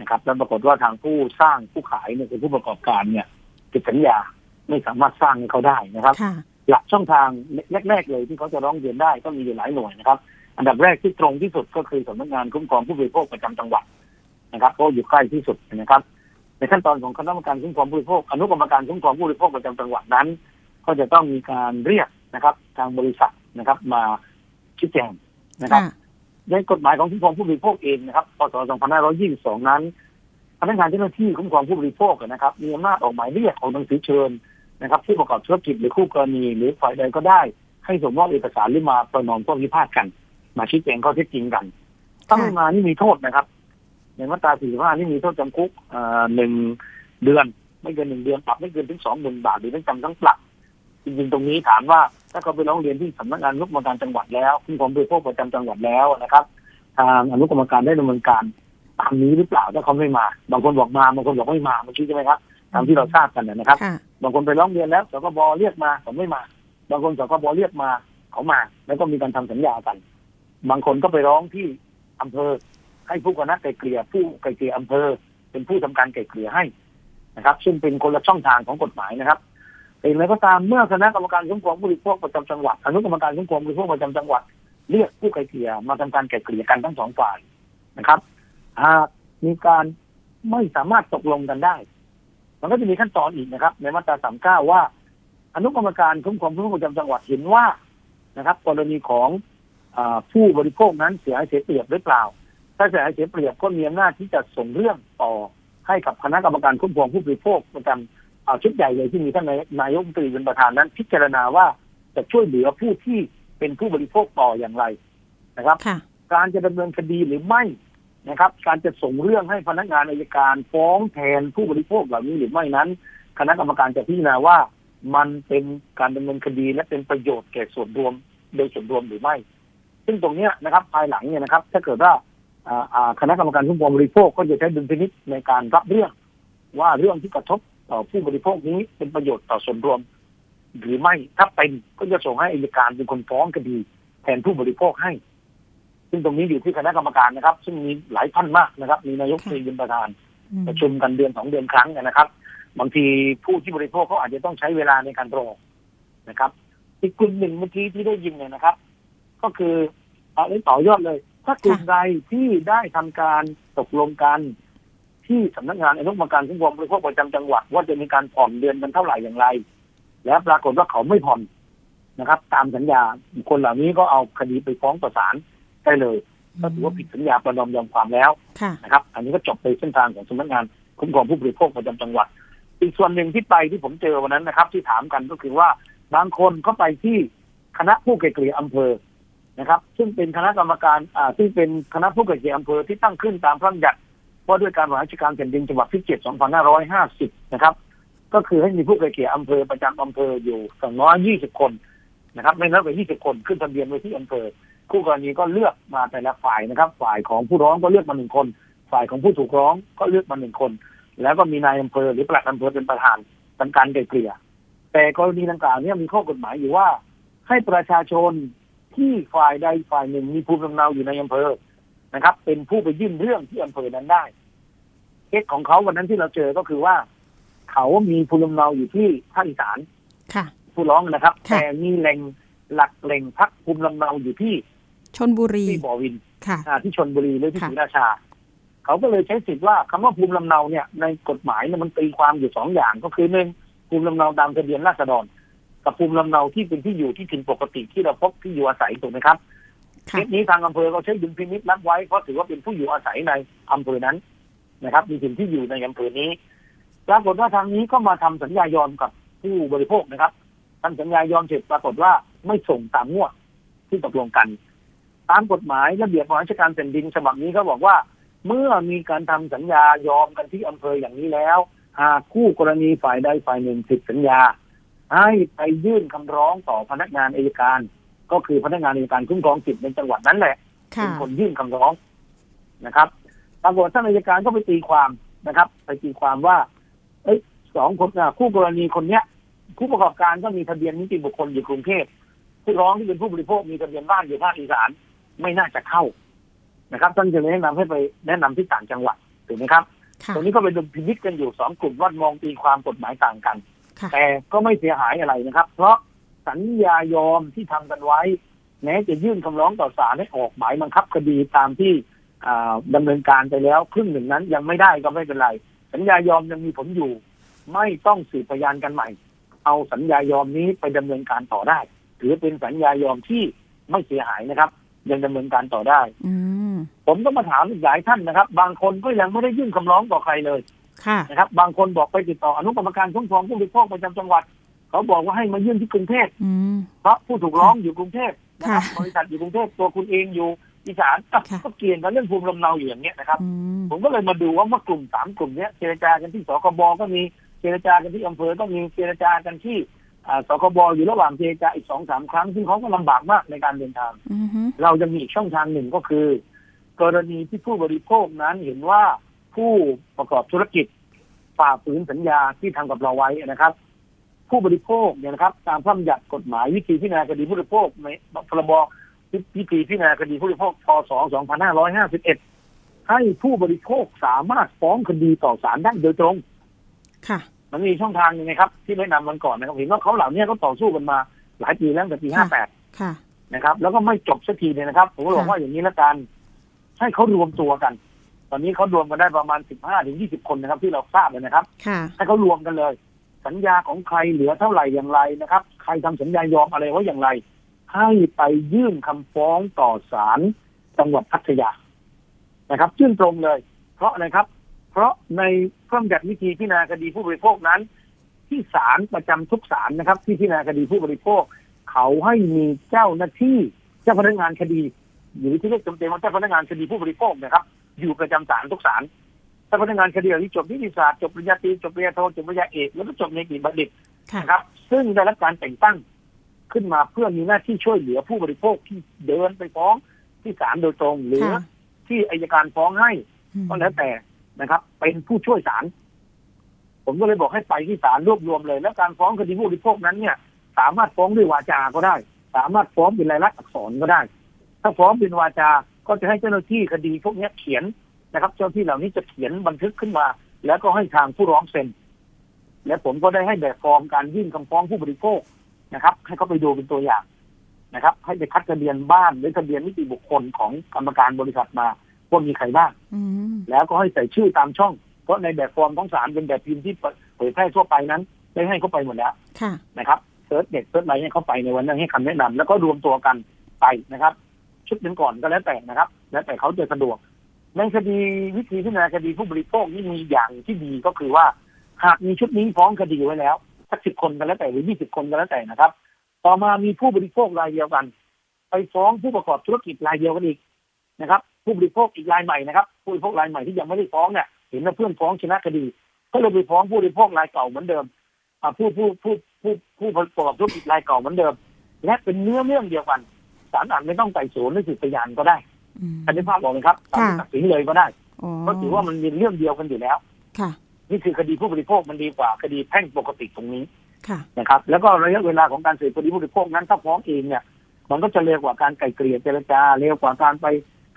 นะครับ แล้วปรากฏว่าทางผู้สร้างผู้ขายเนี่ยคือผู้ประกอบการเนี่ยติดสัญญาไม่สามารถสร้างให้เขาได้นะครับค่ะหลักช่องทางแรกๆเลยที่เขาจะร้องเรียนได้ก็มีอยู่หลายหน่วยนะครับ อันดับแรกที่ตรงที่สุดก็คือสำนักงานคุ้มครองผู้บริโภคประจำจังหวัดนะครับเพราะอยู่ใกล้ที่สุดนะครับ ในขั้นตอนของคณะกรรมการคุ้มครองผู้บริโภคอนุกรรมการคุ้มครองผู้บริโภคประจำจังหวัดนั้น ก็จะต้องมีการเรียกนะครับ ทางบริษัทนะครับ มาชี้แจงนะครับค่ะ ในกฎหมายของคุ้มครองผู้บริโภคเองนะครับพศ2522 นั้นพนักงานเจ้าหน้าที่คุ้มครองผู้บริโภคนะครับ มีอำนาจออกหมายเรียกของหนังสือเชิญนะครับผู้ประกอบธุรกิจหรือคู่กรณีหรือฝ่ายใดก็ได้ ให้ส่งมอบเอกสารหรือมาประนอมข้อพิพาทกัน มาชี้แจงข้อเท็จจริงกันถ้าไม่มานี่มีโทษนะครับในมาตรา45นี่มีโทษจำคุกหนึ่งเดือน ไม่เกินหนึ่งเดือนปรับไม่เกินถึงสองหมื่นบาทหรือทั้งจำทั้งปรับ จริงๆตรงนี้ถามว่าถ้าเขาไปร้องเรียนที่สำนักงานอนุกรรมการจังหวัดแล้วคุ้มครองผู้บริโภคประจำจังหวัดแล้วนะครับทางอนุกรรมการได้ดำเนินการตามนี้หรือเปล่าถ้าเขาไม่มา บางคนบอกมาบางคนบอกไม่มาเมื่อกี้ใช่ไหมครับตามที่เราทราบกันนะครับค่ะบางคนไปร้องเรียนแล้วสคบเรียกมาผมไม่มาบบางคนสคบเรียกมาเขามา แล้วก็มีการทำสัญญากัน บางคนก็ไปร้องที่อำเภอ ให้ผู้คณะไกลเกลี่ยผู้ไกลเกลี่ยอำเภอ เป็นผู้ทำการไกลเกลี่ยให้นะครับ ซึ่งเป็นคนละช่องทางของกฎหมายนะครับ แต่อย่างไรก็ตามเมื่อคณะกรรมการคุ้มครองผู้บริโภคประจำจังหวัดอนุกรรมการคุ้มครองผู้บริโภคประจำจังหวัดเรียกผู้ไกลเกลี่ยมาทำการไกลเกลี่ยกันทั้งสองฝ่ายนะครับหากมีการไม่สามารถตกลงกันได้ มันก็จะมีขั้นตอนอีกนะครับ ในมาตราสามเก้าว่า อนุกรรมการคุ้มครองผู้บริโภคประจำจังหวัดเห็นว่านะครับ กรณีของอผู้บริโภคนั้นเสียหายเสียเปรียบหรือเปล่า ถ้าเสียหายเสียเปรียบก็มีอำนาจที่จะส่งเรื่องต่อให้กับคณะกรรมการคุ้มครองผู้บริโภคประจำ ชุดใหญ่เลยที่มีท่านนายกรัฐมนตรีเป็นประธานนั้น พิจารณาว่าจะช่วยเหลือผู้ที่เป็นผู้บริโภคต่ออย่างไรนะครับค่ะการจะดำเนินคดีหรือไม่นะครับ การจะส่งเรื่องให้พนักงานอายการฟ้องแทนผู้บริโภคเหล่านี้หรือไม่นั้น คณะกรรมการจะพิจารณาว่ามันเป็นการดำเนินคดีและเป็นประโยชน์แก่ส่วนรวมโดยส่วนรวมหรือไม่ ซึ่งตรงเนี้ยนะครับ ภายหลังเนี่ยนะครับ ถ้าเกิดว่าคณะกรรมการคุ้มครองบริโภคก็จะใช้ดุลพินิจในการรับเรื่องว่าเรื่องที่กระทบ ต่อผู้บริโภคนี้เป็นประโยชน์ต่อส่วนรวม หรือไม่ถ้าเป็นก็จะส่งให้อัยการเป็นคนฟ้องคดีแทนผู้บริโภคให้ ซึ่งตรงนี้อยู่ที่คณะกรรมการนะครับ ซึ่งมีหลายท่านมากนะครับ มีนายกเองเป็นประธานประชุมกันเดือนสองเดือนครั้งนะครับ บางทีผู้ที่บริโภคเขาอาจจะต้องใช้เวลาในการรอนะครับ อีกกลุ่มหนึ่งเมื่อกี้ที่ได้ยินเนี่ยนะครับ ก็คือเอาต่อยอดเลย ถ้ากลุ่มใดที่ได้ทำการตกลงกัน ที่สำนักงานอนุกรรมการคุ้มครองบริโภคประจำจังหวัดว่าจะมีการผ่อนเดือนกันเท่าไหร่อย่างไร แล้วปรากฏว่าเขาไม่ผ่อนนะครับ ตามสัญญาคนเหล่านี้ก็เอาคดีไปฟ้องต่อศาลได้เลยก็ถือว่าผิดสัญญาประนอมยอมความแล้วนะครับ อันนี้ก็จบไปเส้นทางของสำนักงานคุ้มครองผู้บริโภคประจำจังหวัด อีกส่วนหนึ่งที่ไปที่ผมเจอวันนั้นนะครับ ที่ถามกันก็คือว่าบางคนก็ไปที่คณะผู้ไกลเกลี่ยอำเภอนะครับ ซึ่งเป็นคณะกรรมการอ่าซึ่งเป็นคณะผู้ไกลเกลี่ยอำเภอที่ตั้งขึ้นตามพระราชบัญญัติ ว่าด้วยการบริหารราชการแผ่นดินจังหวัดที่เจ็ดสองพันห้าร้อยห้าสิบนะครับ ก็คือให้มีผู้ไกลเกลี่ยอำเภอประจำอำเภออยู่อย่างน้อยยี่สิบคนนะครับ ไม่น้อยกว่ายี่สิบคนขึ้นทะเบียนไว้ที่อำเภอ คู่กรณีก็เลือกมาแต่ละฝ่ายนะครับ ฝ่ายของผู้ร้องก็เลือกมาหนึ่งคน ฝ่ายของผู้ถูกร้องก็เลือกมาหนึ่งคน แล้วก็มีนายอำเภอหรือปลัดอำเภอเป็นประธานทำการไกลเกลี่ย แต่กรณีดังกล่าวนี้มีข้อกฎหมายอยู่ว่า ให้ประชาชนที่ฝ่ายใดฝ่ายหนึ่งมีภูมิลำเนาอยู่ในอำเภอ นะครับ เป็นผู้ไปยื่นเรื่องที่อำเภอนั้นได้เคสของเขาวันนั้นที่เราเจอก็คือว่า เขามีภูมิลำเนาอยู่ที่ภาคอีสานค่ะผู้ร้องนะครับ แต่มีแหล่งหลักแหล่งพักภูมิลำเนาอยู่ที่ชนบุรีที่บ่อวินค่ะที่ชนบุรีหรือที่ศรีราชา เขาก็เลยใช้สิทธิ์ว่าคำว่าภูมิลำเนาเนี่ย ในกฎหมายเนี่ยมันตีความอยู่สองอย่างก็คือหนึ่งภูมิลำเนาตามทะเบียนราษฎรกับภูมิลำเนาที่เป็นที่อยู่ที่ถิ่นปกติที่เราพบที่อยู่อาศัยถูกไหมครับ เคสนี้ทางอำเภอก็ใช้ดุลพินิจรับไว้เพราะถือว่าเป็นผู้อยู่อาศัยในอำเภอนั้นนะครับ มีถิ่นที่อยู่ในอำเภอนี้ปรากฏว่าทางนี้ก็มาทำสัญญายอมกับผู้บริโภคนะครับทำสัญญายอมเสร็จปรากฏว่าไม่ส่งตามงวดที่ตกลงกันตามกฎหมายระเบียบของราชการแผ่นดินฉบับนี้เขาบอกว่า เมื่อมีการทำสัญญายอมกันที่อำเภออย่างนี้แล้ว หากคู่กรณีฝ่ายใดฝ่ายหนึ่งผิดสัญญา ให้ไปยื่นคำร้องต่อพนักงานอายการ ก็คือพนักงานอายการคุ้มครองสิทธิ์ในจังหวัดนั้นแหละเป็นคนยื่นคำร้องนะครับปรากฏท่านอายการก็ไปตีความนะครับ ไปตีความว่า เอ้ยสองคนคู่กรณีคนเนี้ยผู้ประกอบการก็มีทะเบียนนิติบุคคลอยู่กรุงเทพผู้ร้องที่เป็นผู้บริโภคมีทะเบียนบ้านอยู่ภาคอีสานไม่น่าจะเข้านะครับท่านจะแนะนำให้ไปแนะนำที่ต่างจังหวัดถูกไหมครับตรงนี้ก็เป็นดุลพินิจกันอยู่สองกลุ่มว่ามองตีความกฎหมายต่างกัน แต่ก็ไม่เสียหายอะไรนะครับ เพราะ สัญญายอมที่ทำกันไว้ แม้จะยื่นคำร้องต่อศาลให้ออกหมายบังคับคดีตามที่ดำเนินการไปแล้วครึ่งหนึ่งนั้นยังไม่ได้ก็ไม่เป็นไร สัญญายอมยังมีผลอยู่ ไม่ต้องสืบพยานกันใหม่ เอาสัญญายอมนี้ไปดำเนินการต่อได้ ถือเป็นสัญญายอมที่ไม่เสียหายนะครับ ยังดำเนินการต่อได้ผมก็มาถามอีกหลายท่านนะครับ บางคนก็ยังไม่ได้ยื่นคำร้องต่อใครเลยนะครับ บางคนบอกไปติดต่ออนุกรรมการคุ้มครองผู้บริโภคประจำจังหวัด เขาบอกว่าให้มายื่นที่กรุงเทพเพราะผู้ถูกร้องอยู่กรุงเทพนะครับบริษัทอยู่กรุงเทพตัวคุณเองอยู่อีสานก็เกี่ยงกันเรื่องภูมิลำเนาอยู่อย่างเงี้ยนะครับ ผมก็เลยมาดูว่าเมื่อกลุ่มสามกลุ่มเนี้ยเจรจากันที่สคบก็มีเจรจากันที่อำเภอก็มีเจรจากันที่สคบอยู่ระหว่างเจรจาอีกสองสามครั้งซึ่งเขาก็ลำบากมากในการเดินทาง เราจะมีอีกช่องทางหนึ่งก็คือ กรณีที่ผู้บริโภคนั้นเห็นว่าผู้ประกอบธุรกิจฝ่าฝืนสัญญาที่ทำกับเราไว้นะครับ ผผู้บริโภคเนี่ยนะครับ ตามพระบัญญัติกฎหมายวิธีพิจารณาคดีผู้บริโภคในพรบวิธีพิจารณาคดีผู้บริโภคพศ2551 ให้ผู้บริโภคสามารถฟ้องคดีต่อศาลได้โดยตรง ค่ะ มันมีช่องทางยังไงครับ ที่แนะนำมันก่อนนะครับเห็นว่าเขาเหล่านี้ก็ต่อสู้กันมาหลายปีแล้วตั้งแต่ปีค่ะ58 ค่ะ นะครับ แล้วก็ไม่จบสักทีเลยนะครับ ผมก็บอกค่ะว่าอย่างนี้ละกันให้เขารวมตัวกัน ตอนนี้เขารวมกันได้ประมาณ 15 ถึง 20 คนนะครับ ที่เราทราบเลยนะครับค่ะให้เขารวมกันเลย สัญญาของใครเหลือเท่าไหร่อย่างไรนะครับ ใครทำสัญญายอมอะไรไว้อย่างไร ให้ไปยื่นคำฟ้องต่อศาลจังหวัดพัทยานะครับยื่นตรงเลย เพราะอะไรครับ เพราะในพระบัญญัติวิธีพิจารณาคดีผู้บริโภคนั้น ที่ศาลประจำทุกศาลนะครับ ที่พิจารณาคดีผู้บริโภค เขาให้มีเจ้าหน้าที่เจ้าพนักงานคดีหรือที่เรียกจำเต็มว่าเจ้าพนักงานคดีผู้บริโภคนะครับ อยู่ประจำศาลทุกศาล ถ้าพนักงานคดีที่จบนิติศาสตร์จบปริญญาตรีจบปริญญาโทจบปริญญาเอกแล้วก็จบในกิจบัณฑิตค่ะนะครับ ซึ่งได้รับการแต่งตั้งขึ้นมาเพื่อมีหน้าที่ช่วยเหลือผู้บริโภคที่เดินไปฟ้องที่ศาลโดยตรงหรือค่ะที่อายการฟ้องให้อืมก็แล้วแต่นะครับ เป็นผู้ช่วยศาลผมก็เลยบอกให้ไปที่ศาลรวบรวมเลย แล้วการฟ้องคดีผู้บริโภคนั้นเนี่ย สามารถฟ้องด้วยวาจาก็ได้ สามารถฟ้องเป็นลายลักษณ์อักษรก็ได้ ถ้าฟ้องเป็นวาจาก็จะให้เจ้าหน้าที่คดีพวกเนี้ยเขียน นะครับ เจ้าหน้าที่เหล่านี้จะเขียนบันทึกขึ้นมา แล้วก็ให้ทางผู้ร้องเซ็น และผมก็ได้ให้แบบฟอร์มการยื่นคำฟ้องผู้บริโภคนะครับ ให้เขาไปดูเป็นตัวอย่างนะครับ ให้ไปคัดทะเบียนบ้านหรือทะเบียนนิติบุคคลของกรรมการบริษัทมาว่ามีใครบ้างอืมแล้วก็ให้ใส่ชื่อตามช่อง เพราะในแบบฟอร์มของศาลเป็นแบบพิมพ์ที่เผยแพร่ทั่วไปนั้น ได้ให้เขาไปหมดแล้วค่ะนะครับเซิร์ชเด็ดเซิร์ชอะไรให้เขาไปในวันนั้นให้คำแนะนำแล้วก็รวมตัวกันไปนะครับ ชุดหนึ่งก่อนก็แล้วแต่นะครับ แล้วแต่เขาจะสะดวก ในคดีวิธีพิจารณาคดีผู้บริโภคนี่มีอย่างที่ดีก็คือว่าหากมีชุดนี้ฟ้องคดีไว้แล้วสักสิบคนก็แล้วแต่หรือยี่สิบคนก็แล้วแต่นะครับ ต่อมามีผู้บริโภครายเดียวกัน ไปฟ้องผู้ประกอบธุรกิจรายเดียวกันอีกนะครับ ผู้บริโภคอีกรายใหม่นะครับ ผู้บริโภครายใหม่ที่ยังไม่ได้ฟ้องเนี่ยเห็นว่าเพื่อนฟ้องชนะคดี ก็เลยไปฟ้องผู้บริโภครายเก่าเหมือนเดิมผู้ผู้ผู้ผู้ผู้ประกอบธุรกิจรายเก่าเหมือนเดิม และเป็นเนื้อเรื่องเดียวกันศาลอาจไม่ต้องไต่สวนหรือสืบพยานก็ได้ อืมอันนี้ภาพบอกไหมครับศาลค่ะตัดสินเลยก็ได้อ๋อเพราะถือว่ามันเป็นเรื่องเดียวกันอยู่แล้วค่ะ นี่คือคดีผู้บริโภคมันดีกว่าคดีแพ่งปกติตรงนี้ค่ะนะครับ แล้วก็ระยะเวลาของการสืบคดีผู้บริโภคนั้นถ้าฟ้องเองเนี่ย มันก็จะเร็วกว่าการไกล่เกลี่ยเจรจาเร็วกว่าการไป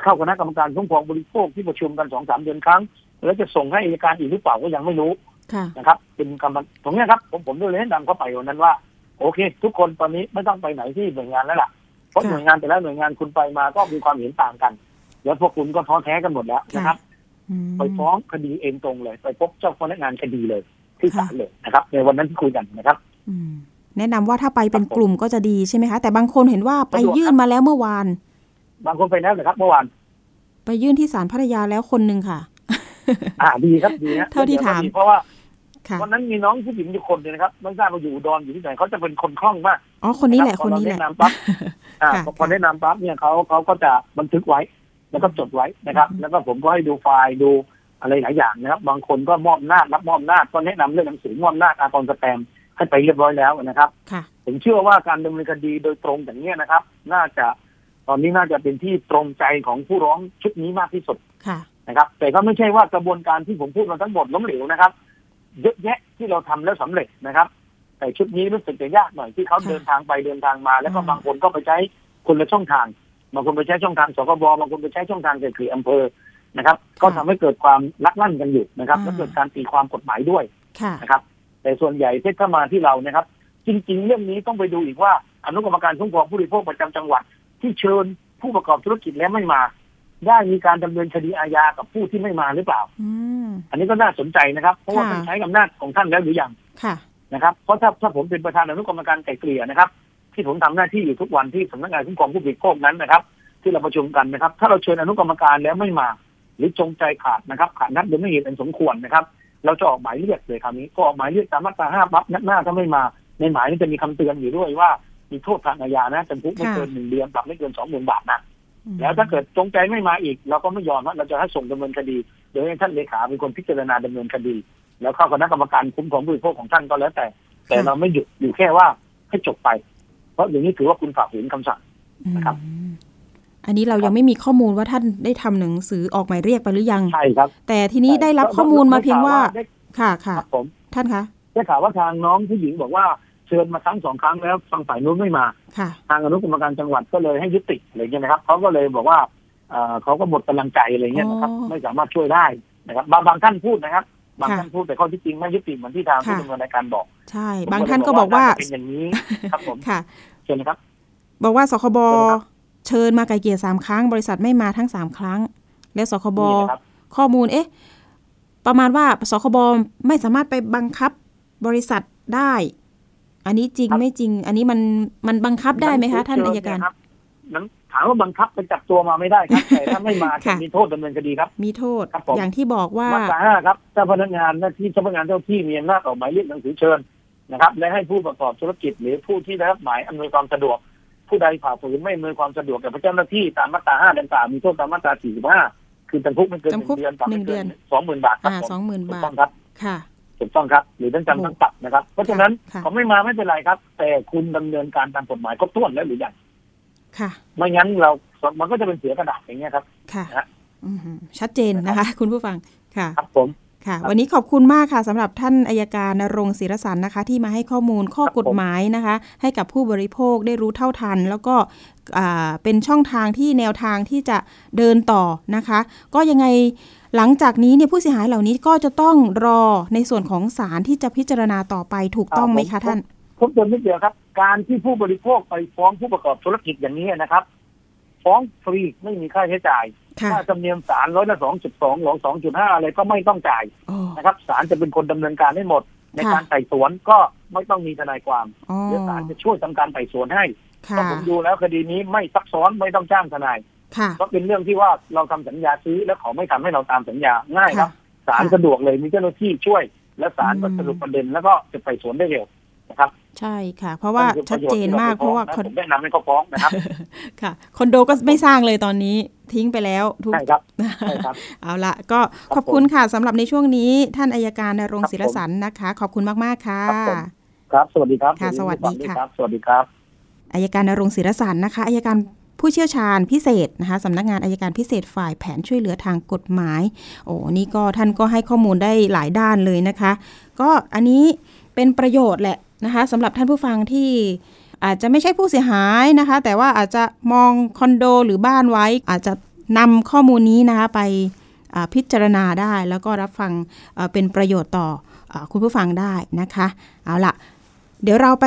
เข้าคณะกรรมการคุ้มครองบริโภคที่ประชุมกันสองสามเดือนครั้ง แล้วจะส่งให้อัยการอีกหรือเปล่าก็ยังไม่รู้ค่ะนะครับ เป็นกรรมตรงเนี้ยครับ ผมผมด้วยเลยแนะนำเข้าไปวันนั้นว่า โอเค ทุกคนตอนนี้ไม่ต้องไปไหนที่หน่วยงานแล้วล่ะเพ ราะค่ะหน่วยงานแต่ละหน่วยงานคุณไปมาก็มีความเห็นต่างกันแล้วพวกคุณก็ท้อแท้กันหมดแล้วนะครับอืมไปฟ้องคดีเองตรงเลย ไปพบเจ้าพนักงานคดีเลยที่ศาลเลยนะครับ ในวันนั้นที่คุยกันนะครับอืมแนะนำว่าถ้าไปเป็นครับผมกลุ่มก็จะดีใช่ไหมคะ แต่บางคนเห็นว่าไปสะดวกยื่นครับมาแล้วเมื่อวาน บางคนไปแล้วนะครับเมื่อวาน ไปยื่นที่ศาลพัทยาแล้วคนหนึ่งค่ะ อ่าดีครับดีนะเท่าที่ถามดี๋ยวเพราะว่าค่ะ วันนั้นมีน้องผู้หญิงอยู่คนเดียวนะครับไม่ทราบว่าอยู่อุดอนอยู่ที่ไหนเขาจะเป็นคนคล่องมากอ๋อคนนี้แหละะคนรับนี้พอแหเราละแนะนำปั๊บอ่าค่ะพอแนะนำปั๊บเนี่ยเขาเขาก็จะบันทึกไว้ แล้วก็จดไว้นะครับอืมแล้วก็ผมก็ให้ดูไฟล์ดูอะไรหลายอย่างนะครับ บางคนก็มอบหน้าจรับมอบหน้าจก็แนะนำเรื่องหนังสือมอบหน้าจอากรสแตมป์ให้ไปเรียบร้อยแล้วนะครับค่ะผมเชื่อว่าการดำเนินคดีโดยตรงอย่างนี้ยนะครับ น่าจะตอนนี้น่าจะเป็นที่ตรงใจของผู้ร้องชุดนี้มากที่สุดค่ะนะครับ แต่ก็ไม่ใช่ว่ากระบวนการที่ผมพูดมาทั้งหมดล้มเหลวนะครับ เยอะแยะที่เราทำแล้วสำเร็จนะครับ แต่ชุดนี้รู้สึกจะยากหน่อยที่เขาค่ะเดินทางไปเดินทางมา แล้วก็อืมบางคนก็ไปใช้คนละช่องทางบางคนไปใช้ช่องทางสกบบางคนไปใช้ช่องทางเกิดคืออำเภอนะครับ ก็ทำให้เกิดความลักลั่นกันอยู่นะครับและเกิดการตีความกฎหมายด้วยค่ะนะครับ แต่ส่วนใหญ่ที่เข้ามาที่เรานะครับ จริง ๆ เรื่องนี้ต้องไปดูอีกว่าอนุกรรมการคุ้มครองผู้บริโภคประจำจังหวัด ที่เชิญผู้ประกอบธุรกิจแล้วไม่มา ได้มีการดำเนินคดีอาญากับผู้ที่ไม่มาหรือเปล่าอืมอันนี้ก็น่าสนใจนะครับ เพราะว่าค่ะท่านใช้อำนาจของท่านแล้วหรือยังค่ะนะครับ เพราะถ้าถ้าผมเป็นประธานอนุกรรมการไกล่เกลี่ยนะครับ ที่ผมทำหน้าที่อยู่ทุกวันที่สำนักงานคุ้มครองผู้บริโภคนั้นนะครับ ที่เราประชุมกันนะครับ ถ้าเราเชิญอนุกรรมการแล้วไม่มา หรือจงใจขาดนะครับ ขาดนัดโดยไม่เหตุอันสมควรนะครับ เราจะออกหมายเรียกเลยคราวนี้ก็ออกหมายเรียกตามมาตราห้าปั๊บนัดหน้าถ้าไม่มา ในหมายนี้จะมีคำเตือนอยู่ด้วยว่ามีโทษทางอาญานะจำคุกไม่เกินหนึ่งเดือนปรับไม่เกินสองหมื่นบาทนะอืม แล้วถ้าเกิดจงใจไม่มาอีก เราก็ไม่ยอมว่าเราจะให้ส่งดำเนินคดี โดยให้ท่านเลขาเป็นคนพิจารณาดำเนินคดี แล้วเข้าคณะกรรมการคุ้มครองผู้บริโภคของท่านก็แล้วแต่ แต่เราไม่หยุดอยู่แค่ว่าให้จบไป เพราะอย่างนี้ถือว่าคุณฝ่าฝืนคำสั่งนะครับอืมอันนี้เรายังไม่มีข้อมูลว่าท่านได้ทำหนังสือออกหมายเรียกไปหรือยังใช่ครับ แต่ทีนี้ได้รับข้อมูลมาเพียงว่าได้ค่ะคค่ะรับผมท่านคะได้ข่าวว่าทางน้องผู้หญิงบอกว่า เชิญมาครั้งสองครั้งแล้วฟังฝ่ายนู้นไม่มาค่ะทางอนุกรรมการจังหวัดก็เลยให้ยุติอะไรเงี้ยนะครับเขาก็เลยบอกว่าเอ่อเขาก็หมดกำลังใจอะไรเงี้ยนะครับอ๋อไม่สามารถช่วยได้นะครับ บางบางท่านพูดนะครับ บางค่ะท่านพูดแต่ข้อที่จริงไม่ยุติเหมือนที่ทางผู้ค่ะดำเนินรายการบอก ใช่ผมบางท่านก็บอกว่าน่จะเป็นอย่างนี้ครับผมค่ะเชิญนะครับ บอกว่าสคบเชิญครับเชิญมาไกลเกลี่ยสามครั้ง บริษัทไม่มาทั้งสามครั้ง แล้วสคบนี่นะครับข้อมูลเอ๊ะประมาณว่าสคบไม่สามารถไปบังคับบริษัทได้ อันนี้จริงครับไม่จริง อันนี้มันมันบังคับได้ไหมคะ ท่านอายการเชิญนะครับนั้นถามว่าบังคับไปจับตัวมาไม่ได้ครับ แต่ถ้าไม่มาจะค่ะมีโทษดำเนินคดีครับ มีโทษครับผมอย่างที่บอกว่ามาตราห้าครับถ้าพนักงานหน้าที่เจ้าพนักงานเจ้าที่มีอำนาจออกหมายเรียกหนังสือเชิญนะครับ และให้ผู้ประกอบธุรกิจ หรือผู้ที่ได้รับหมายอำนวยความสะดวก ผู้ใดฝ่าฝืนไม่อำนวยความสะดวกแก่เจ้าหน้าที่ตามมาตราห้าดังกล่าวมีโทษตามมาตราสี่สิบห้าคือจำคุกไม่เกินหนึ่จำคุกงเดือนปรับไม่หนึ่งเดืเกิอนนสองหมื่นบาทครับอ่าผมสองหมื่นถูกบาต้ทองครับค่ะ ถูกต้องครับ หรือทั้งจำทั้งปรับนะครับ เพราะฉะนั้นค่ะเขาไม่มาไม่เป็นไรครับ แต่คุณดำเนินการตามกฎหมายครบถ้วนแล้วหรือยังค่ะ ไม่งั้นเรา มันก็จะเป็นเสียกระดาษอย่างเงี้ยครับ ค่ะนะฮะอือหือชัดเจนนะคะ คุณผู้ฟัง ค่ะ ครับผม ค่ะครับวันนี้ขอบคุณมากค่ะสำหรับท่านอายการนรงค์ศิรสันนะคะ ที่มาให้ข้อมูลข้อครับผมกฎหมายนะคะ ให้กับผู้บริโภคได้รู้เท่าทัน แล้วก็อ่าเป็นช่องทางที่แนวทางที่จะเดินต่อนะคะ ก็ยังไง หลังจากนี้เนี่ยผู้เสียหายเหล่านี้ก็จะต้องรอในส่วนของศาลที่จะพิจารณาต่อไปถูกต้องไหมคะท่านเพิ่มเติมนิดเดียวครับ การที่ผู้บริโภคไปฟ้องผู้ประกอบธุรกิจอย่างนี้นะครับ ฟ้องฟรีไม่มีค่าใช้จ่ายค่ะค่าธรรมเนียมศาลร้อยละสองจุดสองหรือสองจุดห้าอะไรก็ไม่ต้องจ่ายอ๋อนะครับศาลจะเป็นคนดำเนินการให้หมด ในค่ะการไต่สวนก็ไม่ต้องมีทนายความอ๋อเดี๋ยวศาลจะช่วยทำการไต่สวนให้เพค่ะราะผมดูแล้วคดีนี้ไม่ซับซ้อนไม่ต้องจ้างทนาย ค่ะเพราะเป็นเรื่องที่ว่าเราทำสัญญาซื้อแล้วเขาไม่ทำให้เราตามสัญญาง่ายครับศาลค่ะสะดวกเลยมีเจ้าหน้าที่ช่วย และศาลก็อืมสรุปประเด็นแล้วก็จะไต่สวนได้เร็วนะครับ ใช่ค่ะ เพราะว่านั่นคือชัดเจนมากปเพราะว่าโยชคอนที่เรไปฟ้องนะผมแนะนำให้เขาฟ้องนะครับค่ะคอนโดก็ไม่สร้างเลยตอนนี้ทิ้งไปแล้วทุกใช่ครับใช่ครับเอาละก็ครับขอบคุณค่ะสำหรับในช่วงนี้ท่านอายการนรงครัค์บศิรสันนะคะ ขอบคุณมากๆค่ะ ครับผมครับสวัสดีครับค่ะสวัสดีค่ะรับสวัสดีครับอายการนรงค์ศิรสันนะคะอายการ ผู้เชี่ยวชาญพิเศษนะคะสำนักงานอายการพิเศษฝ่ายแผนช่วยเหลือทางกฎหมาย โอ้นี่ก็ท่านก็ให้ข้อมูลได้หลายด้านเลยนะคะ ก็อันนี้เป็นประโยชน์แหละนะคะสำหรับท่านผู้ฟังที่อาจจะไม่ใช่ผู้เสียหายนะคะ แต่ว่าอาจจะมองคอนโดหรือบ้านไว้ อาจจะนำข้อมูลนี้นะคะไปพิจารณาได้แล้วก็รับฟังเป็นประโยชน์ต่ออคุณผู้ฟังได้นะคะ เอาละเดี๋ยวเราไป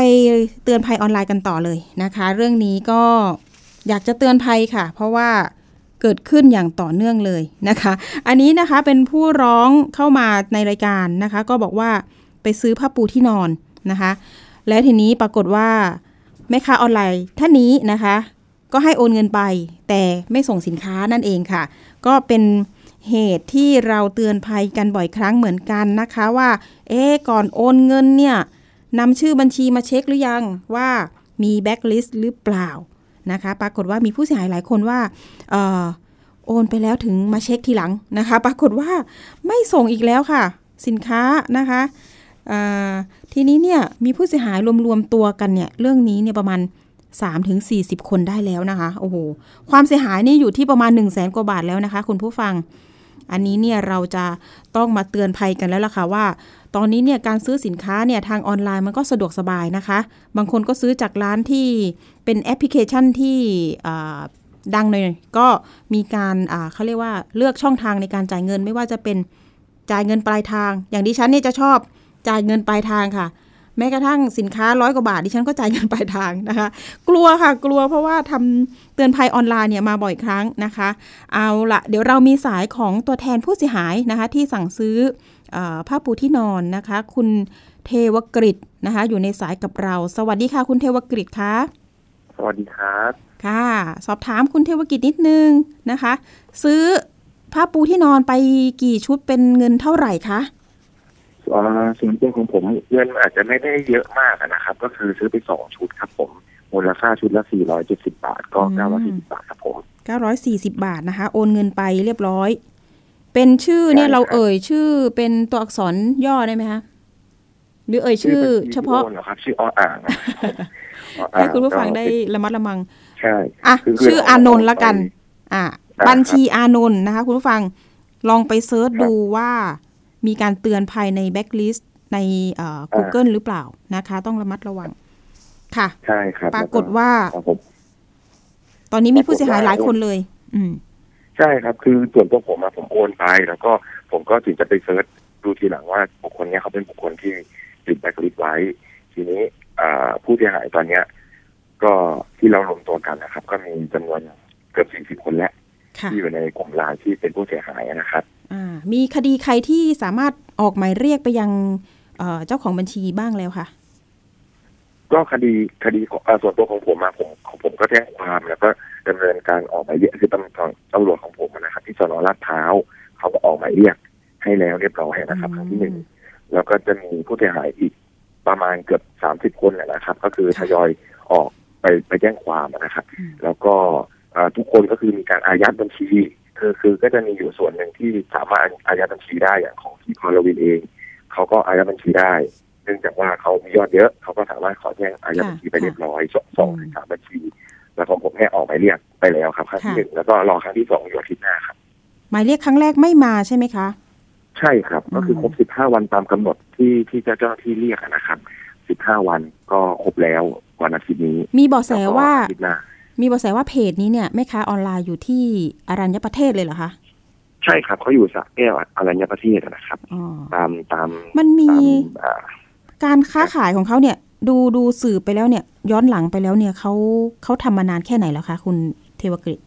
เตือนภัยออนไลน์กันต่อเลยนะคะ เรื่องนี้ก็ อยากจะเตือนภัยค่ะ เพราะว่าเกิดขึ้นอย่างต่อเนื่องเลยนะคะ อันนี้นะคะเป็นผู้ร้องเข้ามาในรายการนะคะ ก็บอกว่าไปซื้อผ้าปูที่นอนนะคะ แล้วทีนี้ปรากฏว่าแม่ค้าออนไลน์ท่านนี้นะคะ ก็ให้โอนเงินไป แต่ไม่ส่งสินค้านั่นเองค่ะ ก็เป็นเหตุที่เราเตือนภัยกันบ่อยครั้งเหมือนกันนะคะว่า เอ๊ะก่อนโอนเงินเนี่ยนำชื่อบัญชีมาเช็คหรือยังว่ามีแบ็คลิสต์หรือเปล่า นะคะ ปรากฏว่ามีผู้เสียหายหลายคนว่าออโอนไปแล้วถึงมาเช็คทีหลังนะคะ ปรากฏว่าไม่ส่งอีกแล้วค่ะ สินค้านะคะทีนี้เนี่ยมีผู้เสียหายรวมๆตัวกันเนี่ยเรื่องนี้เนี่ยประมาณ3ถึง40 คนได้แล้วนะคะโอ้โหความเสียหายนี่อยู่ที่ประมาณ 1 0 0 0 0แสนกว่าบาทแล้วนะคะ คุณผู้ฟัง อันนี้เนี่ยเราจะต้องมาเตือนภัยกันแล้วล่ะค่ะว่า ตอนนี้เนี่ยการซื้อสินค้าเนี่ยทางออนไลน์มันก็สะดวกสบายนะคะ บางคนก็ซื้อจากร้านที่เป็นแอปพลิเคชันที่ดังหน่อยก็มีการเขาเรียกว่าเลือกช่องทางในการจ่ายเงิน ไม่ว่าจะเป็นจ่ายเงินปลายทาง อย่างดิฉันเนี่ยจะชอบจ่ายเงินปลายทางค่ะ แม้กระทั่งสินค้าร้อยกว่าบาทดิฉันก็จ่ายเงินปลายทางนะคะ กลัวค่ะกลัวเพราะว่าทำเตือนภัยออนไลน์เนี่ยมาบ่อยครั้งนะคะ เอาละเดี๋ยวเรามีสายของตัวแทนผู้เสียหายนะคะ ที่สั่งซื้อ ผ้าปูที่นอนนะคะ คุณเทวกฤษนะคะ อยู่ในสายกับเรา สวัสดีค่ะ คุณเทวกฤษคะสวัสดีครับ ค่ะ สอบถามคุณเทวกิจนิดนึงนะคะ ซื้อผ้าปูที่นอนไปกี่ชุดเป็นเงินเท่าไหร่คะเอ่อส่วนตัวของผมเงินอาจจะไม่ได้เยอะมากอะนะครับ ก็คือซื้อไปสองชุดครับผมมูลค่าชุดละสี่ร้อยเจ็ดสิบาท ก็อืมเก้าร้อยสี่สิบาทครับผม 940 บาทนะคะ โอนเงินไปเรียบร้อย เป็นชื่อเนี่ยใช่ครับเราเอ่ยชื่อเป็นตัวอักษรย่อได้ไหมคะหรือเอ่ยชื่อบัญชีเฉพาะที่โอนเหรอครับชื่อออ่างนะครับออ่างให้คุณผู้ฟังก็ได้เป็นระมัดระวังใช่อะคือชื่ออานนท์ละกันไปอะได้ครับบัญชีอานนท์นะคะ คุณผู้ฟังลองไป search ครับดูว่ามีการเตือนภายในแบ็คลิสต์ในเอ่อ Google หรือเปล่านะคะ ต้องระมัดระวัง ค่ะ ใช่ครับ ปรากฏว่าครับผมตอนนี้มีผู้เสียหายหลายคนเลย อืม ใช่ครับคือส่วนตัวผมอะผมโอนไป แล้วก็ผมก็ถึงจะไป search ดูทีหลังว่าบุคคลเนี้ยเขาเป็นบุคคลที่ติดแบล็คลิสต์ไว้ ทีนี้อ่าผู้เสียหายตอนเนี้ย ก็ที่เรารวมตัวกันนะครับ ก็มีจำนวนเกือบ40คนแล้วค่ะที่อยู่ในกลุ่มไลน์ที่เป็นผู้เสียหายนะครับอ่ามีคดีใครที่สามารถออกหมายเรียกไปยังเอ่อเจ้าของบัญชีบ้างแล้วค่ะ ก็คดีคดีของเอ่อส่วนตัวของผมมาผมของผมก็แจ้งความแล้วก็ดำเนินการออกหมายเรียกคือตำรวจตำรวจของผมนะครับ ที่สนลาดพร้าวเขาก็ออกหมายเรียกให้แล้วเรียบร้อยนะครับอืมครั้งที่หนึ่งแล้วก็จะมีผู้เสียหายอีกประมาณเกือบสามสิบคนแหละนะครับ ก็คือทยอยออกไปไปแจ้งความนะครับอืมแล้วก็เอ่อทุกคนก็คือมีการอายัดบัญชีคือคือก็จะมีอยู่ส่วนหนึ่งที่สามารถอายัดบัญชีได้อย่างของที่พอลวินเองเขาก็อายัดบัญชีได้เนื่องจากว่าเขามียอดเยอะ เขาก็สามารถขอแจ้งอายัดบัญชีไปเรียบร้อยสองสองถึงสามบัญชี แล้วของผมเนี่ยออกหมายเรียกไปแล้วครับครั้งที่ค่ะหนึ่งแล้วก็รอครั้งที่สองอยู่อาทิตย์หน้าครับหมายเรียกครั้งแรกไม่มาใช่ไหมคะ ใช่ครับ ก็คือครบสิบห้าวันตามกำหนดที่ที่เจ้าหน้าที่เรียกอะนะครับสิบห้าวันก็ครบแล้ววันอาทิตย์นี้ มีเบาะแสว่าล้ก็อทิตย์หน้ามีเบาะแสว่าเพจนี้เนี่ยแม่ค้าออนไลน์อยู่ที่อรัญญประเทศเลยเหรอคะใช่ครับเขาอยู่สระแก้วอรัญญประเทศอะนะครับอ๋อตามตามมันมีตามอ่า การค้าขายของเขาเนี่ย ดูดูสื่อไปแล้วเนี่ย ย้อนหลังไปแล้วเนี่ยเขาเขาทำมานานแค่ไหนแล้วคะ คุณเทวกฤษ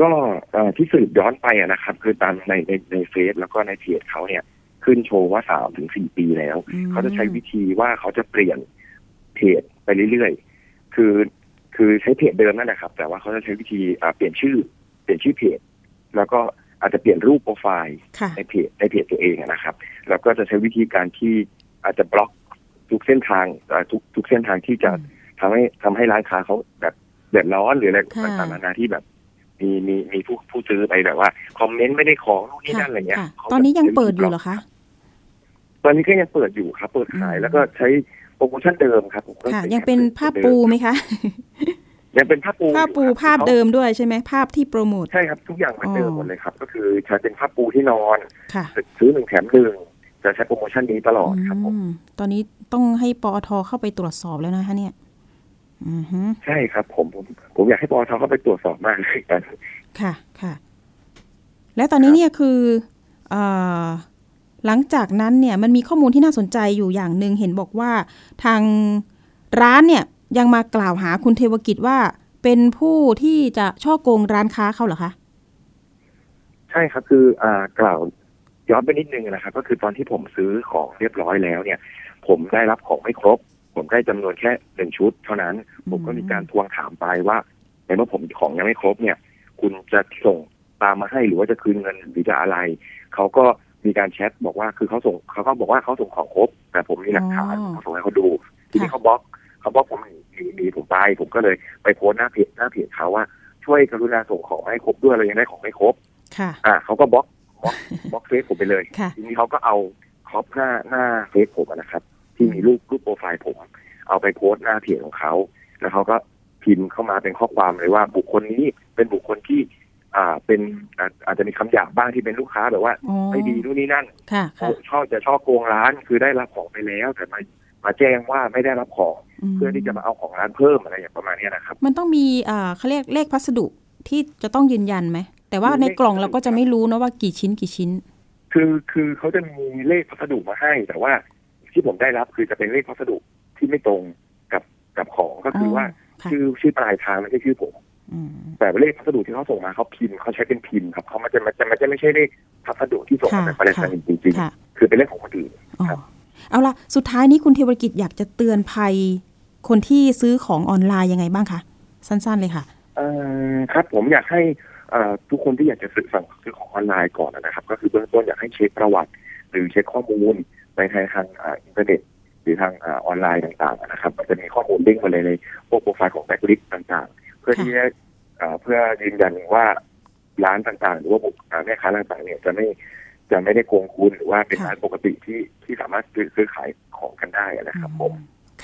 ก็เอ่อที่สืบย้อนไปอะนะครับ คือตามในในในเฟซแล้วก็ในเพจเขาเนี่ยขึ้นโชว์ว่าสามถึงสี่ปีแล้วอืมเขาจะใช้วิธีว่าเขาจะเปลี่ยนเพจไปเรื่อยๆ คือคือใช้เพจเดิมนั่นแหละครับ แต่ว่าเขาจะใช้วิธีอ่าเปลี่ยนชื่อ เปลี่ยนชื่อเพจ แล้วก็อาจจะเปลี่ยนรูปโปรไฟล์ค่ะในเพจในเพจตัวเองอะนะครับ แล้วก็จะใช้วิธีการที่อาจจะบล็อก ทุกเส้นทางอ่าทุกทุกเส้นทางที่จะทำให้ทำให้ร้านค้าเขาแบบเดือดร้อนหรืออะไรค่ะต่างๆนานาที่แบบ มีมีมีผู้ผู้ซื้อไปแบบว่าคอมเมนต์ไม่ได้ของนู่นนี่ค่ะนั่นอะไรเงี้ยค่ะเขาตอนนี้ยังจะเปิดอยู่เหรอคะตอนนี้ก็ยังเปิดอยู่ครับ เปิดขายอืมแล้วก็ใช้โปรโมชั่นเดิมครับผมก็ค่ะใช้ยังเป็นแอภาพปูไหมคะยังเป็นภาพปูภาพปูอยู่ครับภาพเดิมด้วยใช่ไหมภาพที่โปรโมทใช่ครับทุกอย่างเหมือนเดิมอ๋อหมดเลยครับ ก็คือใช้เป็นภาพปูที่นอนค่ะซื้อหนึ่งแถมหนึ่ง จะใช้โปรโมชั่นนี้ตลอดครับผมอืมตอนนี้ต้องให้ปอทเข้าไปตรวจสอบแล้วนะคะเนี่ยอือฮึใช่ครับผมผมผมอยากให้ปอทเข้าไปตรวจสอบมากเลยกันค่ะค่ะ แล้วตอนนี้เนี่ยคือเออหลังจากนั้นเนี่ยมันมีข้อมูลที่น่าสนใจอยู่อย่างหนึ่งเห็นบอกว่า ทางร้านเนี่ยยังมากล่าวหาคุณเทวกิจว่าเป็นผู้ที่จะช่อโกงร้านค้าเขาเหรอคะ ใช่ครับคืออ่ากล่าว ย้อนไปนิดนึงนะครับ ก็คือตอนที่ผมซื้อของเรียบร้อยแล้วเนี่ย ผมได้รับของไม่ครบ ผมได้จำนวนแค่หนึ่งชุด เท่านั้น ผมก็มีการทวงถามไปว่าในเมื่อผมของยังไม่ครบเนี่ย คุณจะส่งตามมาให้หรือว่าจะคืนเงินหรือจะอะไร เขาก็มีการแชทบอกว่าคือเขาส่งเขาก็บอกว่าเขาส่งของครบ แต่ผมมีหลักฐานอ๋อเขาส่งให้เขาดู ทีนี้ค่ะเขาบล็อกเขาบล็อกผมหนีหนีหนีผมไป ผมก็เลยไปโพสต์หน้าเพจหน้าเพจเขาว่าช่วยกรุณาส่งของให้ครบด้วยเรายังได้ของไม่ครบค่ะ อ่าเขาก็บล็อก บล็อกบล็อกเฟซผมไปเลยค่ะทีนี้เขาก็เอา crop หน้าหน้าเฟซผมอะนะครับ ที่มีรูปรูปโปรไฟล์ผม เอาไปโพสต์หน้าเพจของเขา แล้วเขาก็พิมพ์เข้ามาเป็นข้อความเลยว่าบุคคลนี้เป็นบุคคลที่ อ่าเป็นอาอาจจะมีคำหยาบบ้างที่เป็นลูกค้าแบบว่าอ๋อไม่ดีนู่นนี่นั่นค่ะค่ะชอบจะชอบโกงร้านคือได้รับของไปแล้วแต่มามาแจ้งว่าไม่ได้รับของมเพื่อที่จะมาเอาของร้านเพิ่มอะไรอย่างประมาณเนี้ยนะครับ มันต้องมีอ่าเขาเรียกเลขพัสดุที่จะต้องยืนยันไหม แต่ว่าในกล่องเราก็จะไม่รู้นะว่ากี่ชิ้นกี่ชิ้น คือคือเขาจะมีเลขพัสดุมาให้ แต่ว่าที่ผมได้รับคือจะเป็นเลขพัสดุที่ไม่ตรงกับกับของก็คือออว่าค่ะชื่อชื่อปลายทางไม่ใช่ชื่อผมอืมแต่เลขพัสดุที่เขาส่งมาเขาพิมพ์เขาใช้เป็นพิมพ์ครับเขามันจะมันจะมันจะไม่ใช่เลขพัสดุที่ส่งมาค่ะจากปลายทางจริงค่ะๆคือเป็นเลขของคนอื่นอ๋อครับเอาละสุดท้ายนี้คุณเทวกิจอยากจะเตือนภัย คนที่ซื้อของออนไลน์ยังไงบ้างคะสั้น ๆ เลยค่ะเอ่อครับผมอยากให้เอ่อ ทุกคนที่อยากจะซื้อสั่งซื้อของออนไลน์ก่อนนะครับ ก็คือเบื้องต้นอยากให้เช็คประวัติ หรือเช็คข้อมูลไปทางทางอ,อินเทอร์เน็ตหรือทางอออนไลน์ต่างๆนะครับมันจะมีข้อมูลเด้งมาเลยในพวกโปรไฟล์ของแบ็กลิสต่างๆ เพื่อที่จะเพื่อยืนยันว่าร้านต่างๆ หรือว่าบุคแม่ค้าต่างๆ เนี่ยจะไม่จะไม่ได้โกงคุณหรือว่าเป็นร้านปกติที่ที่สามารถซื้อขายของกันได้นะครับผม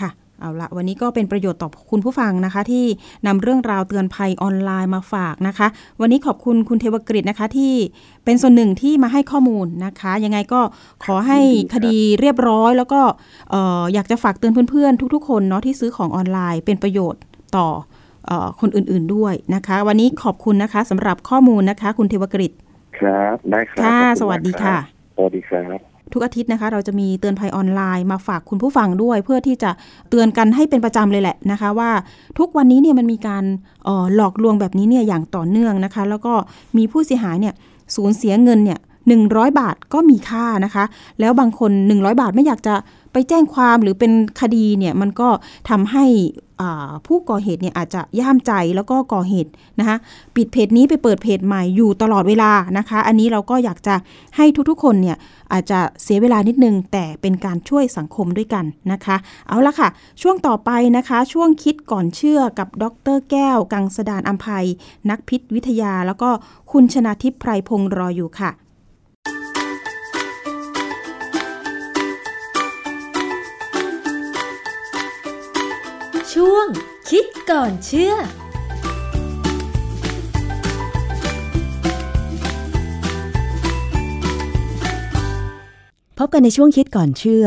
ค่ะ เอาละวันนี้ก็เป็นประโยชน์ต่อคุณผู้ฟังนะคะ ที่นำเรื่องราวเตือนภัยออนไลน์มาฝากนะคะ วันนี้ขอบคุณคุณเทวกฤตนะคะที่เป็นส่วนหนึ่งที่มาให้ข้อมูลนะคะ ยังไงก็ขอให้คดีเรียบร้อย แล้วก็เอ่ออยากจะฝากเตือนเพื่อนๆ ทุกๆ คนเนาะที่ซื้อของออนไลน์เป็นประโยชน์ต่อเออคนอื่นๆด้วยนะคะ วันนี้ขอบคุณนะคะสำหรับข้อมูลนะคะ คุณเทวกฤตครับได้ครับค่ะขอบณสวัสดีมากค่ะรับสวัสดีครับ ทุกอาทิตย์นะคะ เราจะมีเตือนภัยออนไลน์มาฝากคุณผู้ฟังด้วย เพื่อที่จะเตือนกันให้เป็นประจำเลยแหละนะคะ ว่าทุกวันนี้เนี่ยมันมีการออหลอกลวงแบบนี้เนี่ยอย่างต่อเนื่องนะคะ แล้วก็มีผู้เสียหายเนี่ยสูญเสียเงินเนี่ย100 บาทก็มีค่านะคะ แล้วบางคน 100 บาทไม่อยากจะ ไปแจ้งความหรือเป็นคดีเนี่ยมันก็ทำให้ผู้ก่อเหตุเนี่ยอาจจะย่ามใจแล้วก็ก่อเหตุนะคะปิดเพจนี้ไปเปิดเพจใหม่อยู่ตลอดเวลานะคะ อันนี้เราก็อยากจะให้ทุกๆคนเนี่ยอาจจะเสียเวลานิดนึง แต่เป็นการช่วยสังคมด้วยกันนะคะ เอาละค่ะ ช่วงต่อไปนะคะ ช่วงคิดก่อนเชื่อกับดรแก้ว กังสดานอัมภัย นักพิษวิทยา แล้วก็คุณชนาทิพย์ไพรพงศ์รออยู่ค่ะ ช่วง คิดก่อนเชื่อพบกันในช่วงคิดก่อนเชื่อ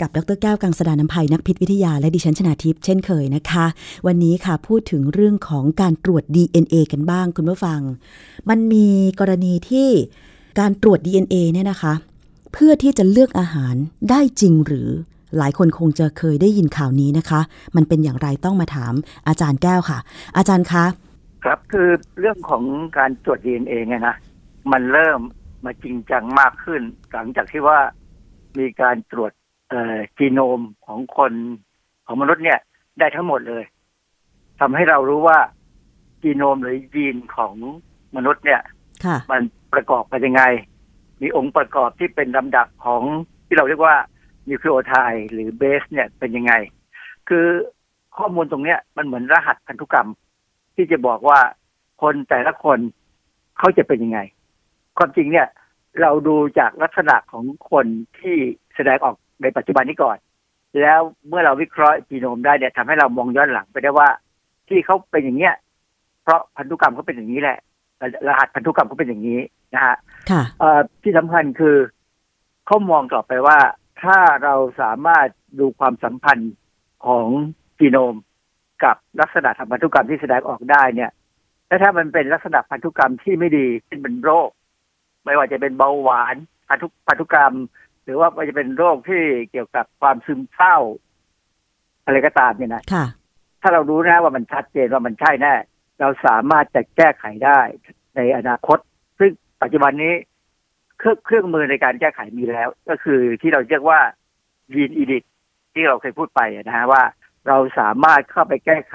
กับดรแก้วกังสดานนภัยนักพิษวิทยาและดิฉันชนาทิพย์เช่นเคยนะคะ วันนี้ค่ะพูดถึงเรื่องของการตรวจ DNA กันบ้างคุณผู้ฟัง มันมีกรณีที่การตรวจ DNA เนี่ยนะคะ เพื่อที่จะเลือกอาหารได้จริงหรือ หลายคนคงจะเคยได้ยินข่าวนี้นะคะ มันเป็นอย่างไรต้องมาถามอาจารย์แก้วค่ะ อาจารย์คะ ครับคือเรื่องของการตรวจ DNA เนี่ยนะมันเริ่มมาจริงจังมากขึ้น หลังจากที่ว่ามีการตรวจเอ่อจีโนมของคนของมนุษย์เนี่ย ได้ทั้งหมดเลยทำให้เรารู้ว่าจีโนมหรือยีนของมนุษย์เนี่ยค่ะมันประกอบกันยังไง มีองค์ประกอบที่เป็นลำดับของที่เราเรียกว่า นิวคลีโอไทด์หรือเบสเนี่ยเป็นยังไง คือข้อมูลตรงเนี้ยมันเหมือนรหัสพันธุกรรม ที่จะบอกว่าคนแต่ละคนเขาจะเป็นยังไง ความจริงเนี่ย เราดูจากลักษณะของคนที่แสดงออกในปัจจุบันนี้ก่อน แล้วเมื่อเราวิเคราะห์จีโนมได้เนี่ยทำให้เรามองย้อนหลังไปได้ว่า ที่เขาเป็นอย่างเนี้ยเพราะพันธุกรรมเขาเป็นอย่างนี้แหละรหัสพันธุกรรมเขาเป็นอย่างนี้นะฮะค่ะเอ่อที่สำคัญคือเขามองต่อไปว่า ถ้าเราสามารถดูความสัมพันธ์ของจีโนมกับลักษณะทางพันธุกรรมที่แสดงออกได้เนี่ยและถ้ามันเป็นลักษณะพันธุกรรมที่ไม่ดีเช่นเป็นโรค ไม่ว่าจะเป็นเบาหวานพันธุพันธุกรรม หรือว่าจะเป็นโรคที่เกี่ยวกับความซึมเศร้า อะไรก็ตามเนี่ยนะค่ะถ้าเรารู้นะว่ามันชัดเจนว่ามันใช่แน่เราสามารถจะแก้ไขได้ในอนาคต ซึ่งปัจจุบันนี้ เครื่องเครื่องมือในการแก้ไขมีแล้ว ก็คือที่เราเรียกว่ายีนอีดิทที่เราเคยพูดไปอะนะฮะว่าเราสามารถเข้าไปแก้ไข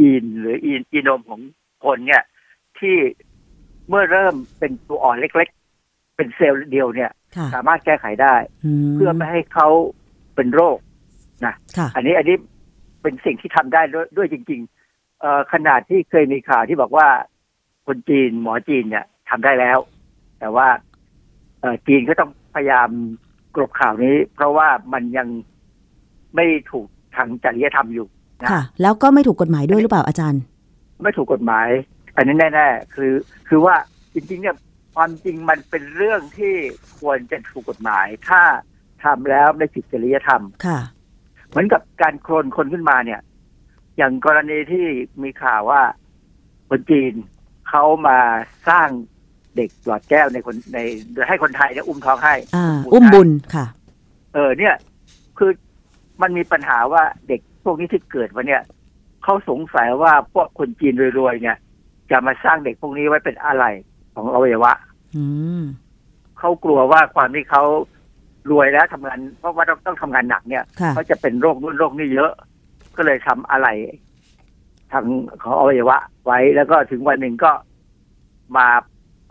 ยีนหรืออีนอีโนมของคนเนี่ย ที่เมื่อเริ่มเป็นตัวอ่อนเล็ก ๆ เป็นเซลล์เดียวเนี่ยค่ะสามารถแก้ไขได้มเพื่อไม่ให้เขาเป็นโรคค่ะอันนี้อันนี้เป็นสิ่งที่ทำได้ด้วยด้วยจริง ๆเอ่อขนาดที่เคยมีข่าวที่บอกว่าคนจีนหมอจีนเนี่ยทำได้แล้ว แต่ว่าเอ่อ จีนก็ต้องพยายามกลบข่าวนี้ เพราะว่ามันยังไม่ถูกทางจริยธรรมอยู่นะค่ะ แล้วก็ไม่ถูกกฎหมายด้วยหรือเปล่าอาจารย์ ไม่ถูกกฎหมาย อันนี้แน่ๆคือ คือว่าจริงๆเนี่ยความจริงมันเป็นเรื่องที่ควรจะถูกกฎหมาย ถ้าทำแล้วไม่ผิดจริยธรรมค่ะเหมือนกับการโคลนคนขึ้นมาเนี่ย อย่างกรณีที่มีข่าวว่าคนจีนเขามาสร้าง เด็กหลอดแก้วในคนในโดยให้คนไทยเนี่ยอุ้มท้องให้อ่าอุ้มบุญค่ะ เออเนี่ย คือมันมีปัญหาว่าเด็กพวกนี้ที่เกิดมาเนี่ยเขาสงสัยว่าพวกคนจีนรวยๆเนี่ย จะมาสร้างเด็กพวกนี้ไว้เป็นอะไรของอวัยวะอืมเขากลัวว่าความที่เขารวยแล้วทำงานเพราะว่าต้องต้องทำงานหนักเนี่ยค่ะเขาจะเป็นโรคนู่นโรคนี่เยอะ ก็เลยทำอะไรทางของอวัยวะไว้แล้วก็ถึงวันหนึ่งก็มา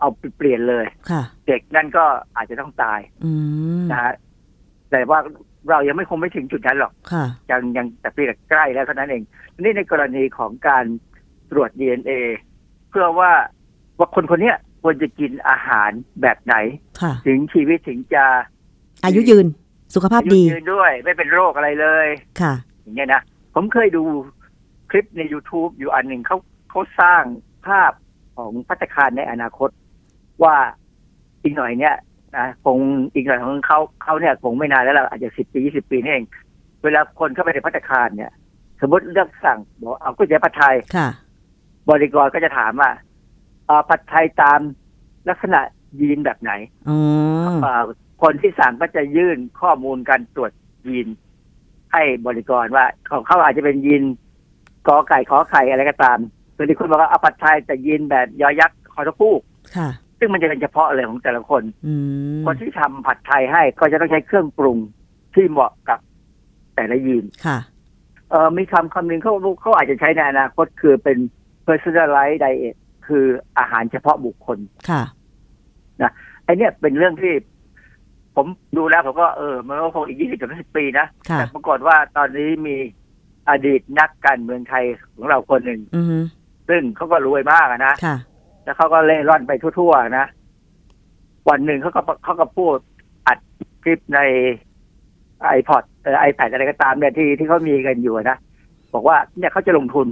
เอาไปเปลี่ยนเลยค่ะเด็กนั่นก็อาจจะต้องตายอืมนะฮะแต่ว่าเรายังไม่คงไม่ถึงจุดนั้นหรอกค่ะยังยังแต่เพียงแต่ใกล้แล้วเท่านั้นเองนี่ในกรณีของการตรวจ DNA เพื่อว่าว่าคนคนเนี้ยควรจะกินอาหารแบบไหนค่ะถึงชีวิตถึงจะ อายุยืนสุขภาพอายุดียืนด้วยไม่เป็นโรคอะไรเลยค่ะ อย่างเงี้ยนะผมเคยดูคลิปใน YouTube อยู่อันหนึ่งเขาเขาสร้างภาพของพัตตาคารในอนาคต ว่าอีกหน่อยเนี่ยนะคงอีกหน่อยของเขาเขาเนี่ยคงไม่นานแล้วล่ะอาจจะสิบปียี่สิบปีนี่เอง เวลาคนเข้าไปในพัตตาคารเนี่ย สมมติเลือกสั่งบอกเอาก๋วยเตี๋ยวผัดไทยค่ะบริกรก็จะถามว่าเอาผัดไทยตามลักษณะยีนแบบไหนอ๋อเอ่อคนที่สั่งก็จะยื่นข้อมูลการตรวจยีน ให้บริกรว่าของเขาอาจจะเป็นยีนกอไก่ขอไข่อะไรก็ตามส่วนที่คุณบอกว่าเอาผัดไทยแต่ยีนแบบยอยักษ์คอทพูกค่ะ ซึ่งมันจะเป็นเฉพาะเลยของแต่ละคนอืมคนที่ทำผัดไทยให้ก็จะต้องใช้เครื่องปรุงที่เหมาะกับแต่ละยีนค่ะเออมีคำคำหนึ่งเขาเขาอาจจะใช้ในอนาคตคือเป็น personalized diet คืออาหารเฉพาะบุคคลค่ะไอเนี่ยเป็นเรื่องที่ ผมดูแล้วผมก็เออ มันก็คงอีกยี่สิบถึงสิบปีนะค่ะแต่ปรากฏว่าตอนนี้มีอดีตนักการเมืองไทยของเราคนหนึ่งอืมซึ่งเขาก็รวยมากอะนะค่ะ แล้วเขาก็เล่ร่อนไปทั่วๆนะ วันหนึ่งเขาก็เขาก็พูดอัดคลิปในไอพอดไอแพดอะไรก็ตามเนี่ยที่ที่เขามีกันอยู่นะ บอกว่าเนี่ยเขาจะลงทุน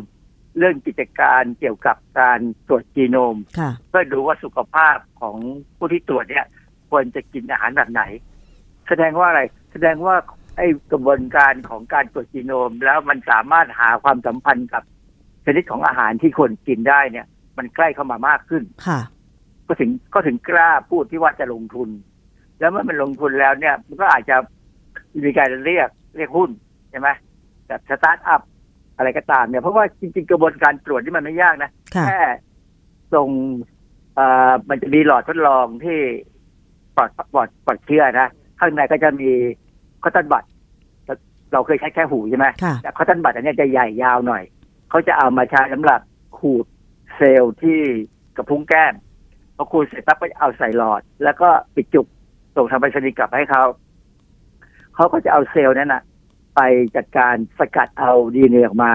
เรื่องกิจการเกี่ยวกับการตรวจจีโนมค่ะเพื่อดูว่าสุขภาพของผู้ที่ตรวจเนี่ย ควรจะกินอาหารแบบไหน แสดงว่าอะไร แสดงว่าไอ้กระบวนการของการตรวจจีโนม แล้วมันสามารถหาความสัมพันธ์กับชนิดของอาหารที่คนกินได้เนี่ย มันใกล้เข้ามามากขึ้นค่ะ ก็ถึงก็ถึงกล้าพูดที่ว่าจะลงทุน แล้วเมื่อมันลงทุนแล้วเนี่ย มันก็อาจจะมีการเรียกเรียกหุ้นใช่ไหมแบบสตาร์ทอัพอะไรก็ตามเนี่ยเพราะว่าจริง ๆ กระบวนการตรวจนี่มันไม่ยากนะค่ะแค่ส่งเอ่อมันจะมีหลอดทดลองที่ปลอดปลอดปลอดเชื้อนะข้างในก็จะมี cotton bud เราเคยใช้แค่หูใช่ไหมค่ะแต่ cotton bud อันเนี้ยจะใหญ่ยาวหน่อย เขาจะเอามาใช้สำหรับขูด เซลล์ที่กระพุ้งแก้มพอขูดเสร็จปั๊บก็เอาใส่หลอด แล้วก็ปิดจุกส่งทางไปรษณีย์กลับให้เขาเขาก็จะเอาเซลล์นั้นนะไปจัดการสกัดเอาดีเนออกมา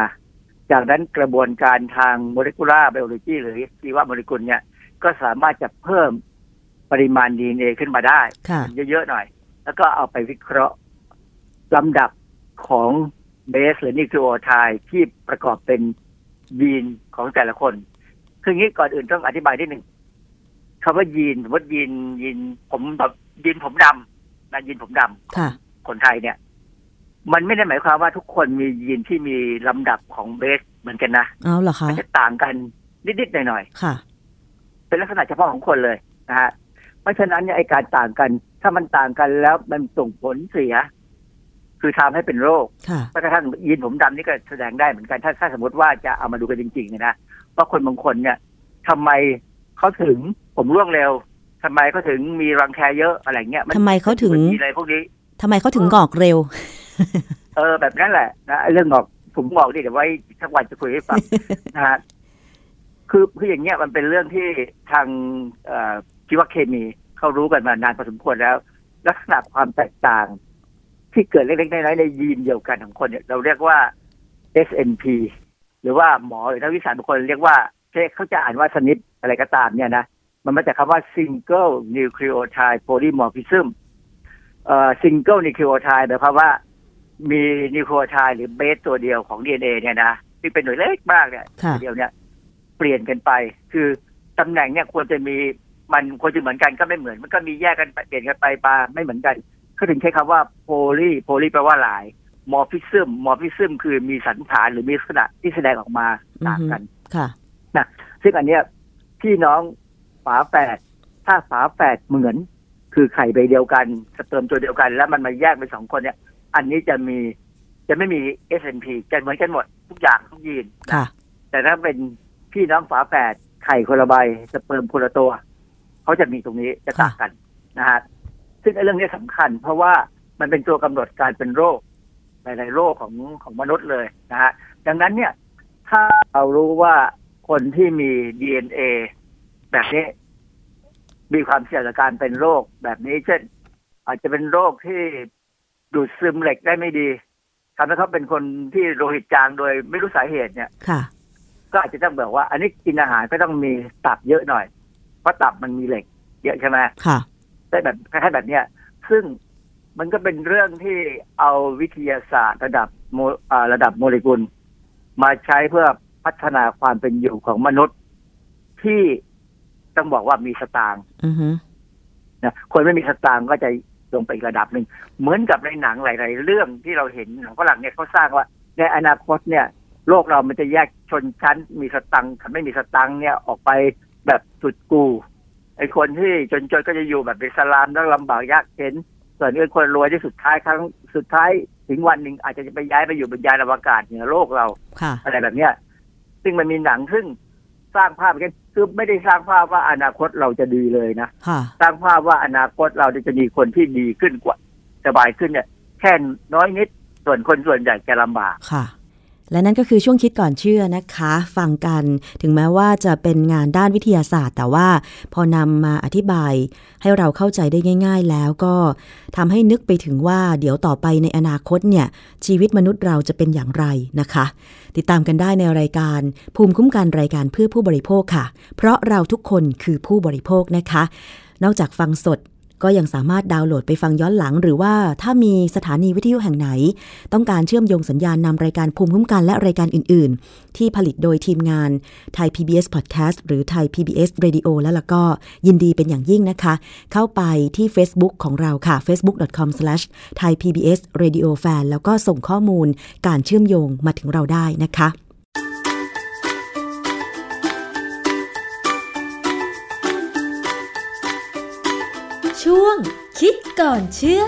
จากนั้นกระบวนการทางโมเลกุลาร์ไบโอโลจีหรือชีวโมเลกุลเนี่ย ก็สามารถจะเพิ่มปริมาณดีเนขึ้นมาได้ค่ะเยอะๆหน่อย แล้วก็เอาไปวิเคราะห์ลำดับของเบสหรือนิวคลีโอไทด์ที่ประกอบเป็นยีนของแต่ละคน คืออย่างนี้ก่อนอื่นต้องอธิบายนิดหนึ่งคำว่ายีนสมมติยีนยีนผมแบบยีนผมดำนะยีนผมดำค่ะ คนไทยเนี่ย มันไม่ได้หมายความว่าทุกคนมียีนที่มีลำดับของเบสเหมือนกันนะเอาเหรอคะมันจะต่างกันนิดๆหน่อยๆค่ะ เป็นลักษณะเฉพาะของคนเลยนะฮะเพราะฉะนั้นเนี่ยไอการต่างกัน ถ้ามันต่างกันแล้วมันส่งผลเสีย คือทำให้เป็นโรคค่ะแม้กระทั่งยีนผมดำนี่ก็แสดงได้เหมือนกัน ถ้าถ้าสมมติว่าจะเอามาดูกันจริงๆนะ ว่าคนบางคนเนี่ยทำไมเขาถึงผมร่วงเร็วทำไมเขาถึงมีรังแคเยอะอะไรเงี้ยนทำไมเขาถึงมีอะไรพวกนี้ทำไมเขาถึงงอกเร็ว เออ แบบนั้นแหละนะไอ้เรื่องงอกผมงอกนี่เดี๋ยวไว้ทักวันจะคุยให้ฟังนะฮะคือคืออย่างเงี้ยมันเป็นเรื่องที่ทางเอ่อชีวเคมีเขารู้กันมานานพอสมควรแล้ว ลักษณะความแตกต่าง ที่เกิดเล็กๆน้อยๆในยีนเดียวกันของคนเนี่ยเราเรียกว่า SNP หรือว่าหมอหรือนักวิชาบุคคลเรียกว่าเขาจะอ่านว่า SNP อะไรก็ตามเนี่ยนะมันมาจากคำว่า single nucleotide polymorphism เอ่อ single nucleotide หมายความว่ามีนิวคลีโอไทด์หรือเบสตัวเดียวของ DNA เนี่ยนะที่เป็นหน่วยเล็กมากเนี่ยค่ะตัวเดียวเนี่ยเปลี่ยนกันไป คือตำแหน่งเนี่ยควรจะมีมันควรจะเหมือนกันก็ไม่เหมือน มันก็มีแยกกันไปเปลี่ยนกันไปมาไม่เหมือนกันเขาถึงใช้คำว่า poly poly แปลว่าหลาย morphism morphism คือมีสัณฐานหรือมีลักษณะที่แสดงออกมาต่างกันค่ะซึ่งอันเนี้ยพี่น้องฝาแฝดถ้าฝาแฝดเหมือน คือไข่ใบเดียวกันสเปิร์มตัวเดียวกัน แล้วมันมาแยกเป็นสองคนเนี่ย อันนี้จะมีจะไม่มี SNP จะเหมือนกันหมดทุกอย่างทุกยีนค่ะ แต่ถ้าเป็นพี่น้องฝาแฝดไข่คนละใบสเปิร์มคนละตัวเขาจะมีตรงนี้จะต่างกันนะฮะซึ่งไอ้เรื่องนี้สำคัญ เพราะว่ามันเป็นตัวกำหนดการเป็นโรค หลาย ๆ โรคของของมนุษย์เลยนะฮะดังนั้นเนี่ย ถ้าเรารู้ว่าคนที่มี DNA แบบนี้ มีความเสี่ยงต่อการเป็นโรคแบบนี้ เช่น อาจจะเป็นโรคที่ดูดซึมเหล็กได้ไม่ดีทำให้เขาเป็นคนที่โลหิตจางโดยไม่รู้สาเหตุเนี่ยค่ะ ก็อาจจะต้องบอกว่า อันนี้กินอาหารก็ต้องมีตับเยอะหน่อย เพราะตับมันมีเหล็ก เยอะใช่ไหมค่ะได้แบบคล้ายๆแบบเนี้ยซึ่ง มันก็เป็นเรื่องที่เอาวิทยาศาสตร์ระดับโมอ่าระดับโมเลกุล มาใช้เพื่อพัฒนาความเป็นอยู่ของมนุษย์ ที่ต้องบอกว่ามีสตางค์อือฮึนะคนไม่มีสตางค์ก็จะลงไปอีกระดับหนึ่ง เหมือนกับในหนังหลาย ๆ เรื่องที่เราเห็นหนังฝรั่งเนี่ยเขาสร้างว่า ในอนาคตเนี่ย โลกเรามันจะแยกชนชั้น มีสตังค์กับไม่มีสตังค์เนี่ยออกไปแบบสุดกูไอ้คนที่จนๆก็จะอยู่แบบเป็นสลามแล้วลำบากยากเข็น ส่วนไอ้คนรวยที่สุดท้ายครั้งสุดท้ายถึงวันหนึ่งอาจจะไปย้ายไปอยู่บนยานอวกาศเหนือโลกเราค่ะอะไรแบบเนี้ย ซึ่งมันมีหนังซึ่งสร้างภาพกันคือไม่ได้สร้างภาพว่าอนาคตเราจะดีเลยนะค่ะสร้างภาพว่าอนาคตเราจะมีคนที่ดีขึ้นกว่าสบายขึ้นเนี่ยแค่น้อยนิดส่วนคนส่วนใหญ่จะลำบากค่ะ และนั่นก็คือช่วงคิดก่อนเชื่อนะคะ ฟังกันถึงแม้ว่าจะเป็นงานด้านวิทยาศาสตร์ แต่ว่าพอนำมาอธิบายให้เราเข้าใจได้ง่าย ๆ แล้วก็ทำให้นึกไปถึงว่าเดี๋ยวต่อไปในอนาคตเนี่ย ชีวิตมนุษย์เราจะเป็นอย่างไรนะคะ ติดตามกันได้ในรายการ ภูมิคุ้มกันรายการเพื่อผู้บริโภคค่ะ เพราะเราทุกคนคือผู้บริโภคนะคะ นอกจากฟังสด ก็ยังสามารถดาวน์โหลดไปฟังย้อนหลัง หรือว่าถ้ามีสถานีวิทยุแห่งไหน ต้องการเชื่อมโยงสัญญาณนำรายการภูมิคุ้มกันและรายการอื่น ๆ ที่ผลิตโดยทีมงานไทย PBS Podcast หรือไทย PBS Radio แล้วล่ะก็ยินดีเป็นอย่างยิ่งนะคะ เข้าไปที่ Facebook ของเราค่ะ facebook.com/thaipbsradiofan แล้วก็ส่งข้อมูลการเชื่อมโยงมาถึงเราได้นะคะ คิดก่อนเชื่อ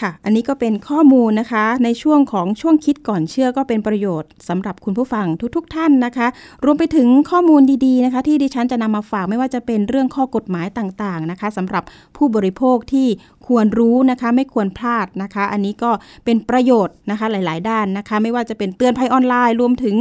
ค่ะ อันนี้ก็เป็นข้อมูลนะคะ ในช่วงของช่วงคิดก่อนเชื่อก็เป็นประโยชน์สำหรับคุณผู้ฟังทุกๆทท่านนะคะ รวมไปถึงข้อมูลดีๆนะคะ ที่ดิฉันจะนำมาฝากไม่ว่าจะเป็นเรื่องข้อกฎหมายต่างๆนะคะสำหรับผู้บริโภคที่ควรรู้นะคะ ไม่ควรพลาดนะคะ อันนี้ก็เป็นประโยชน์นะคะหลาย ๆ ด้านนะคะ ไม่ว่าจะเป็นเตือนภัยออนไลน์ รวมถึง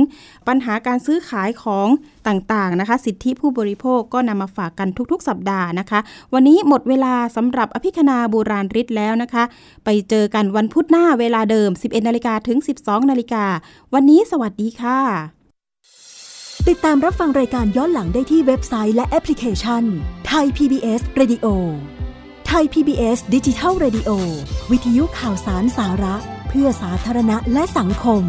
ปัญหาการซื้อขายของต่างๆนะคะ สิทธิผู้บริโภคก็นำมาฝากกันทุก ๆ สัปดาห์นะคะ วันนี้หมดเวลาสำหรับอภิคณาบูราณริศแล้วนะคะไปเจอกันวันพุธหน้าเวลาเดิม 11นาฬิกาถึง 12นาฬิกาวันนี้สวัสดีค่ะ ติดตามรับฟังรายการย้อนหลังได้ที่เว็บไซต์และแอปพลิเคชันไทย PBS Radio ไทย PBS ดิจิทัล Radio วิทยุข่าวสารสาระ เพื่อสาธารณะและสังคม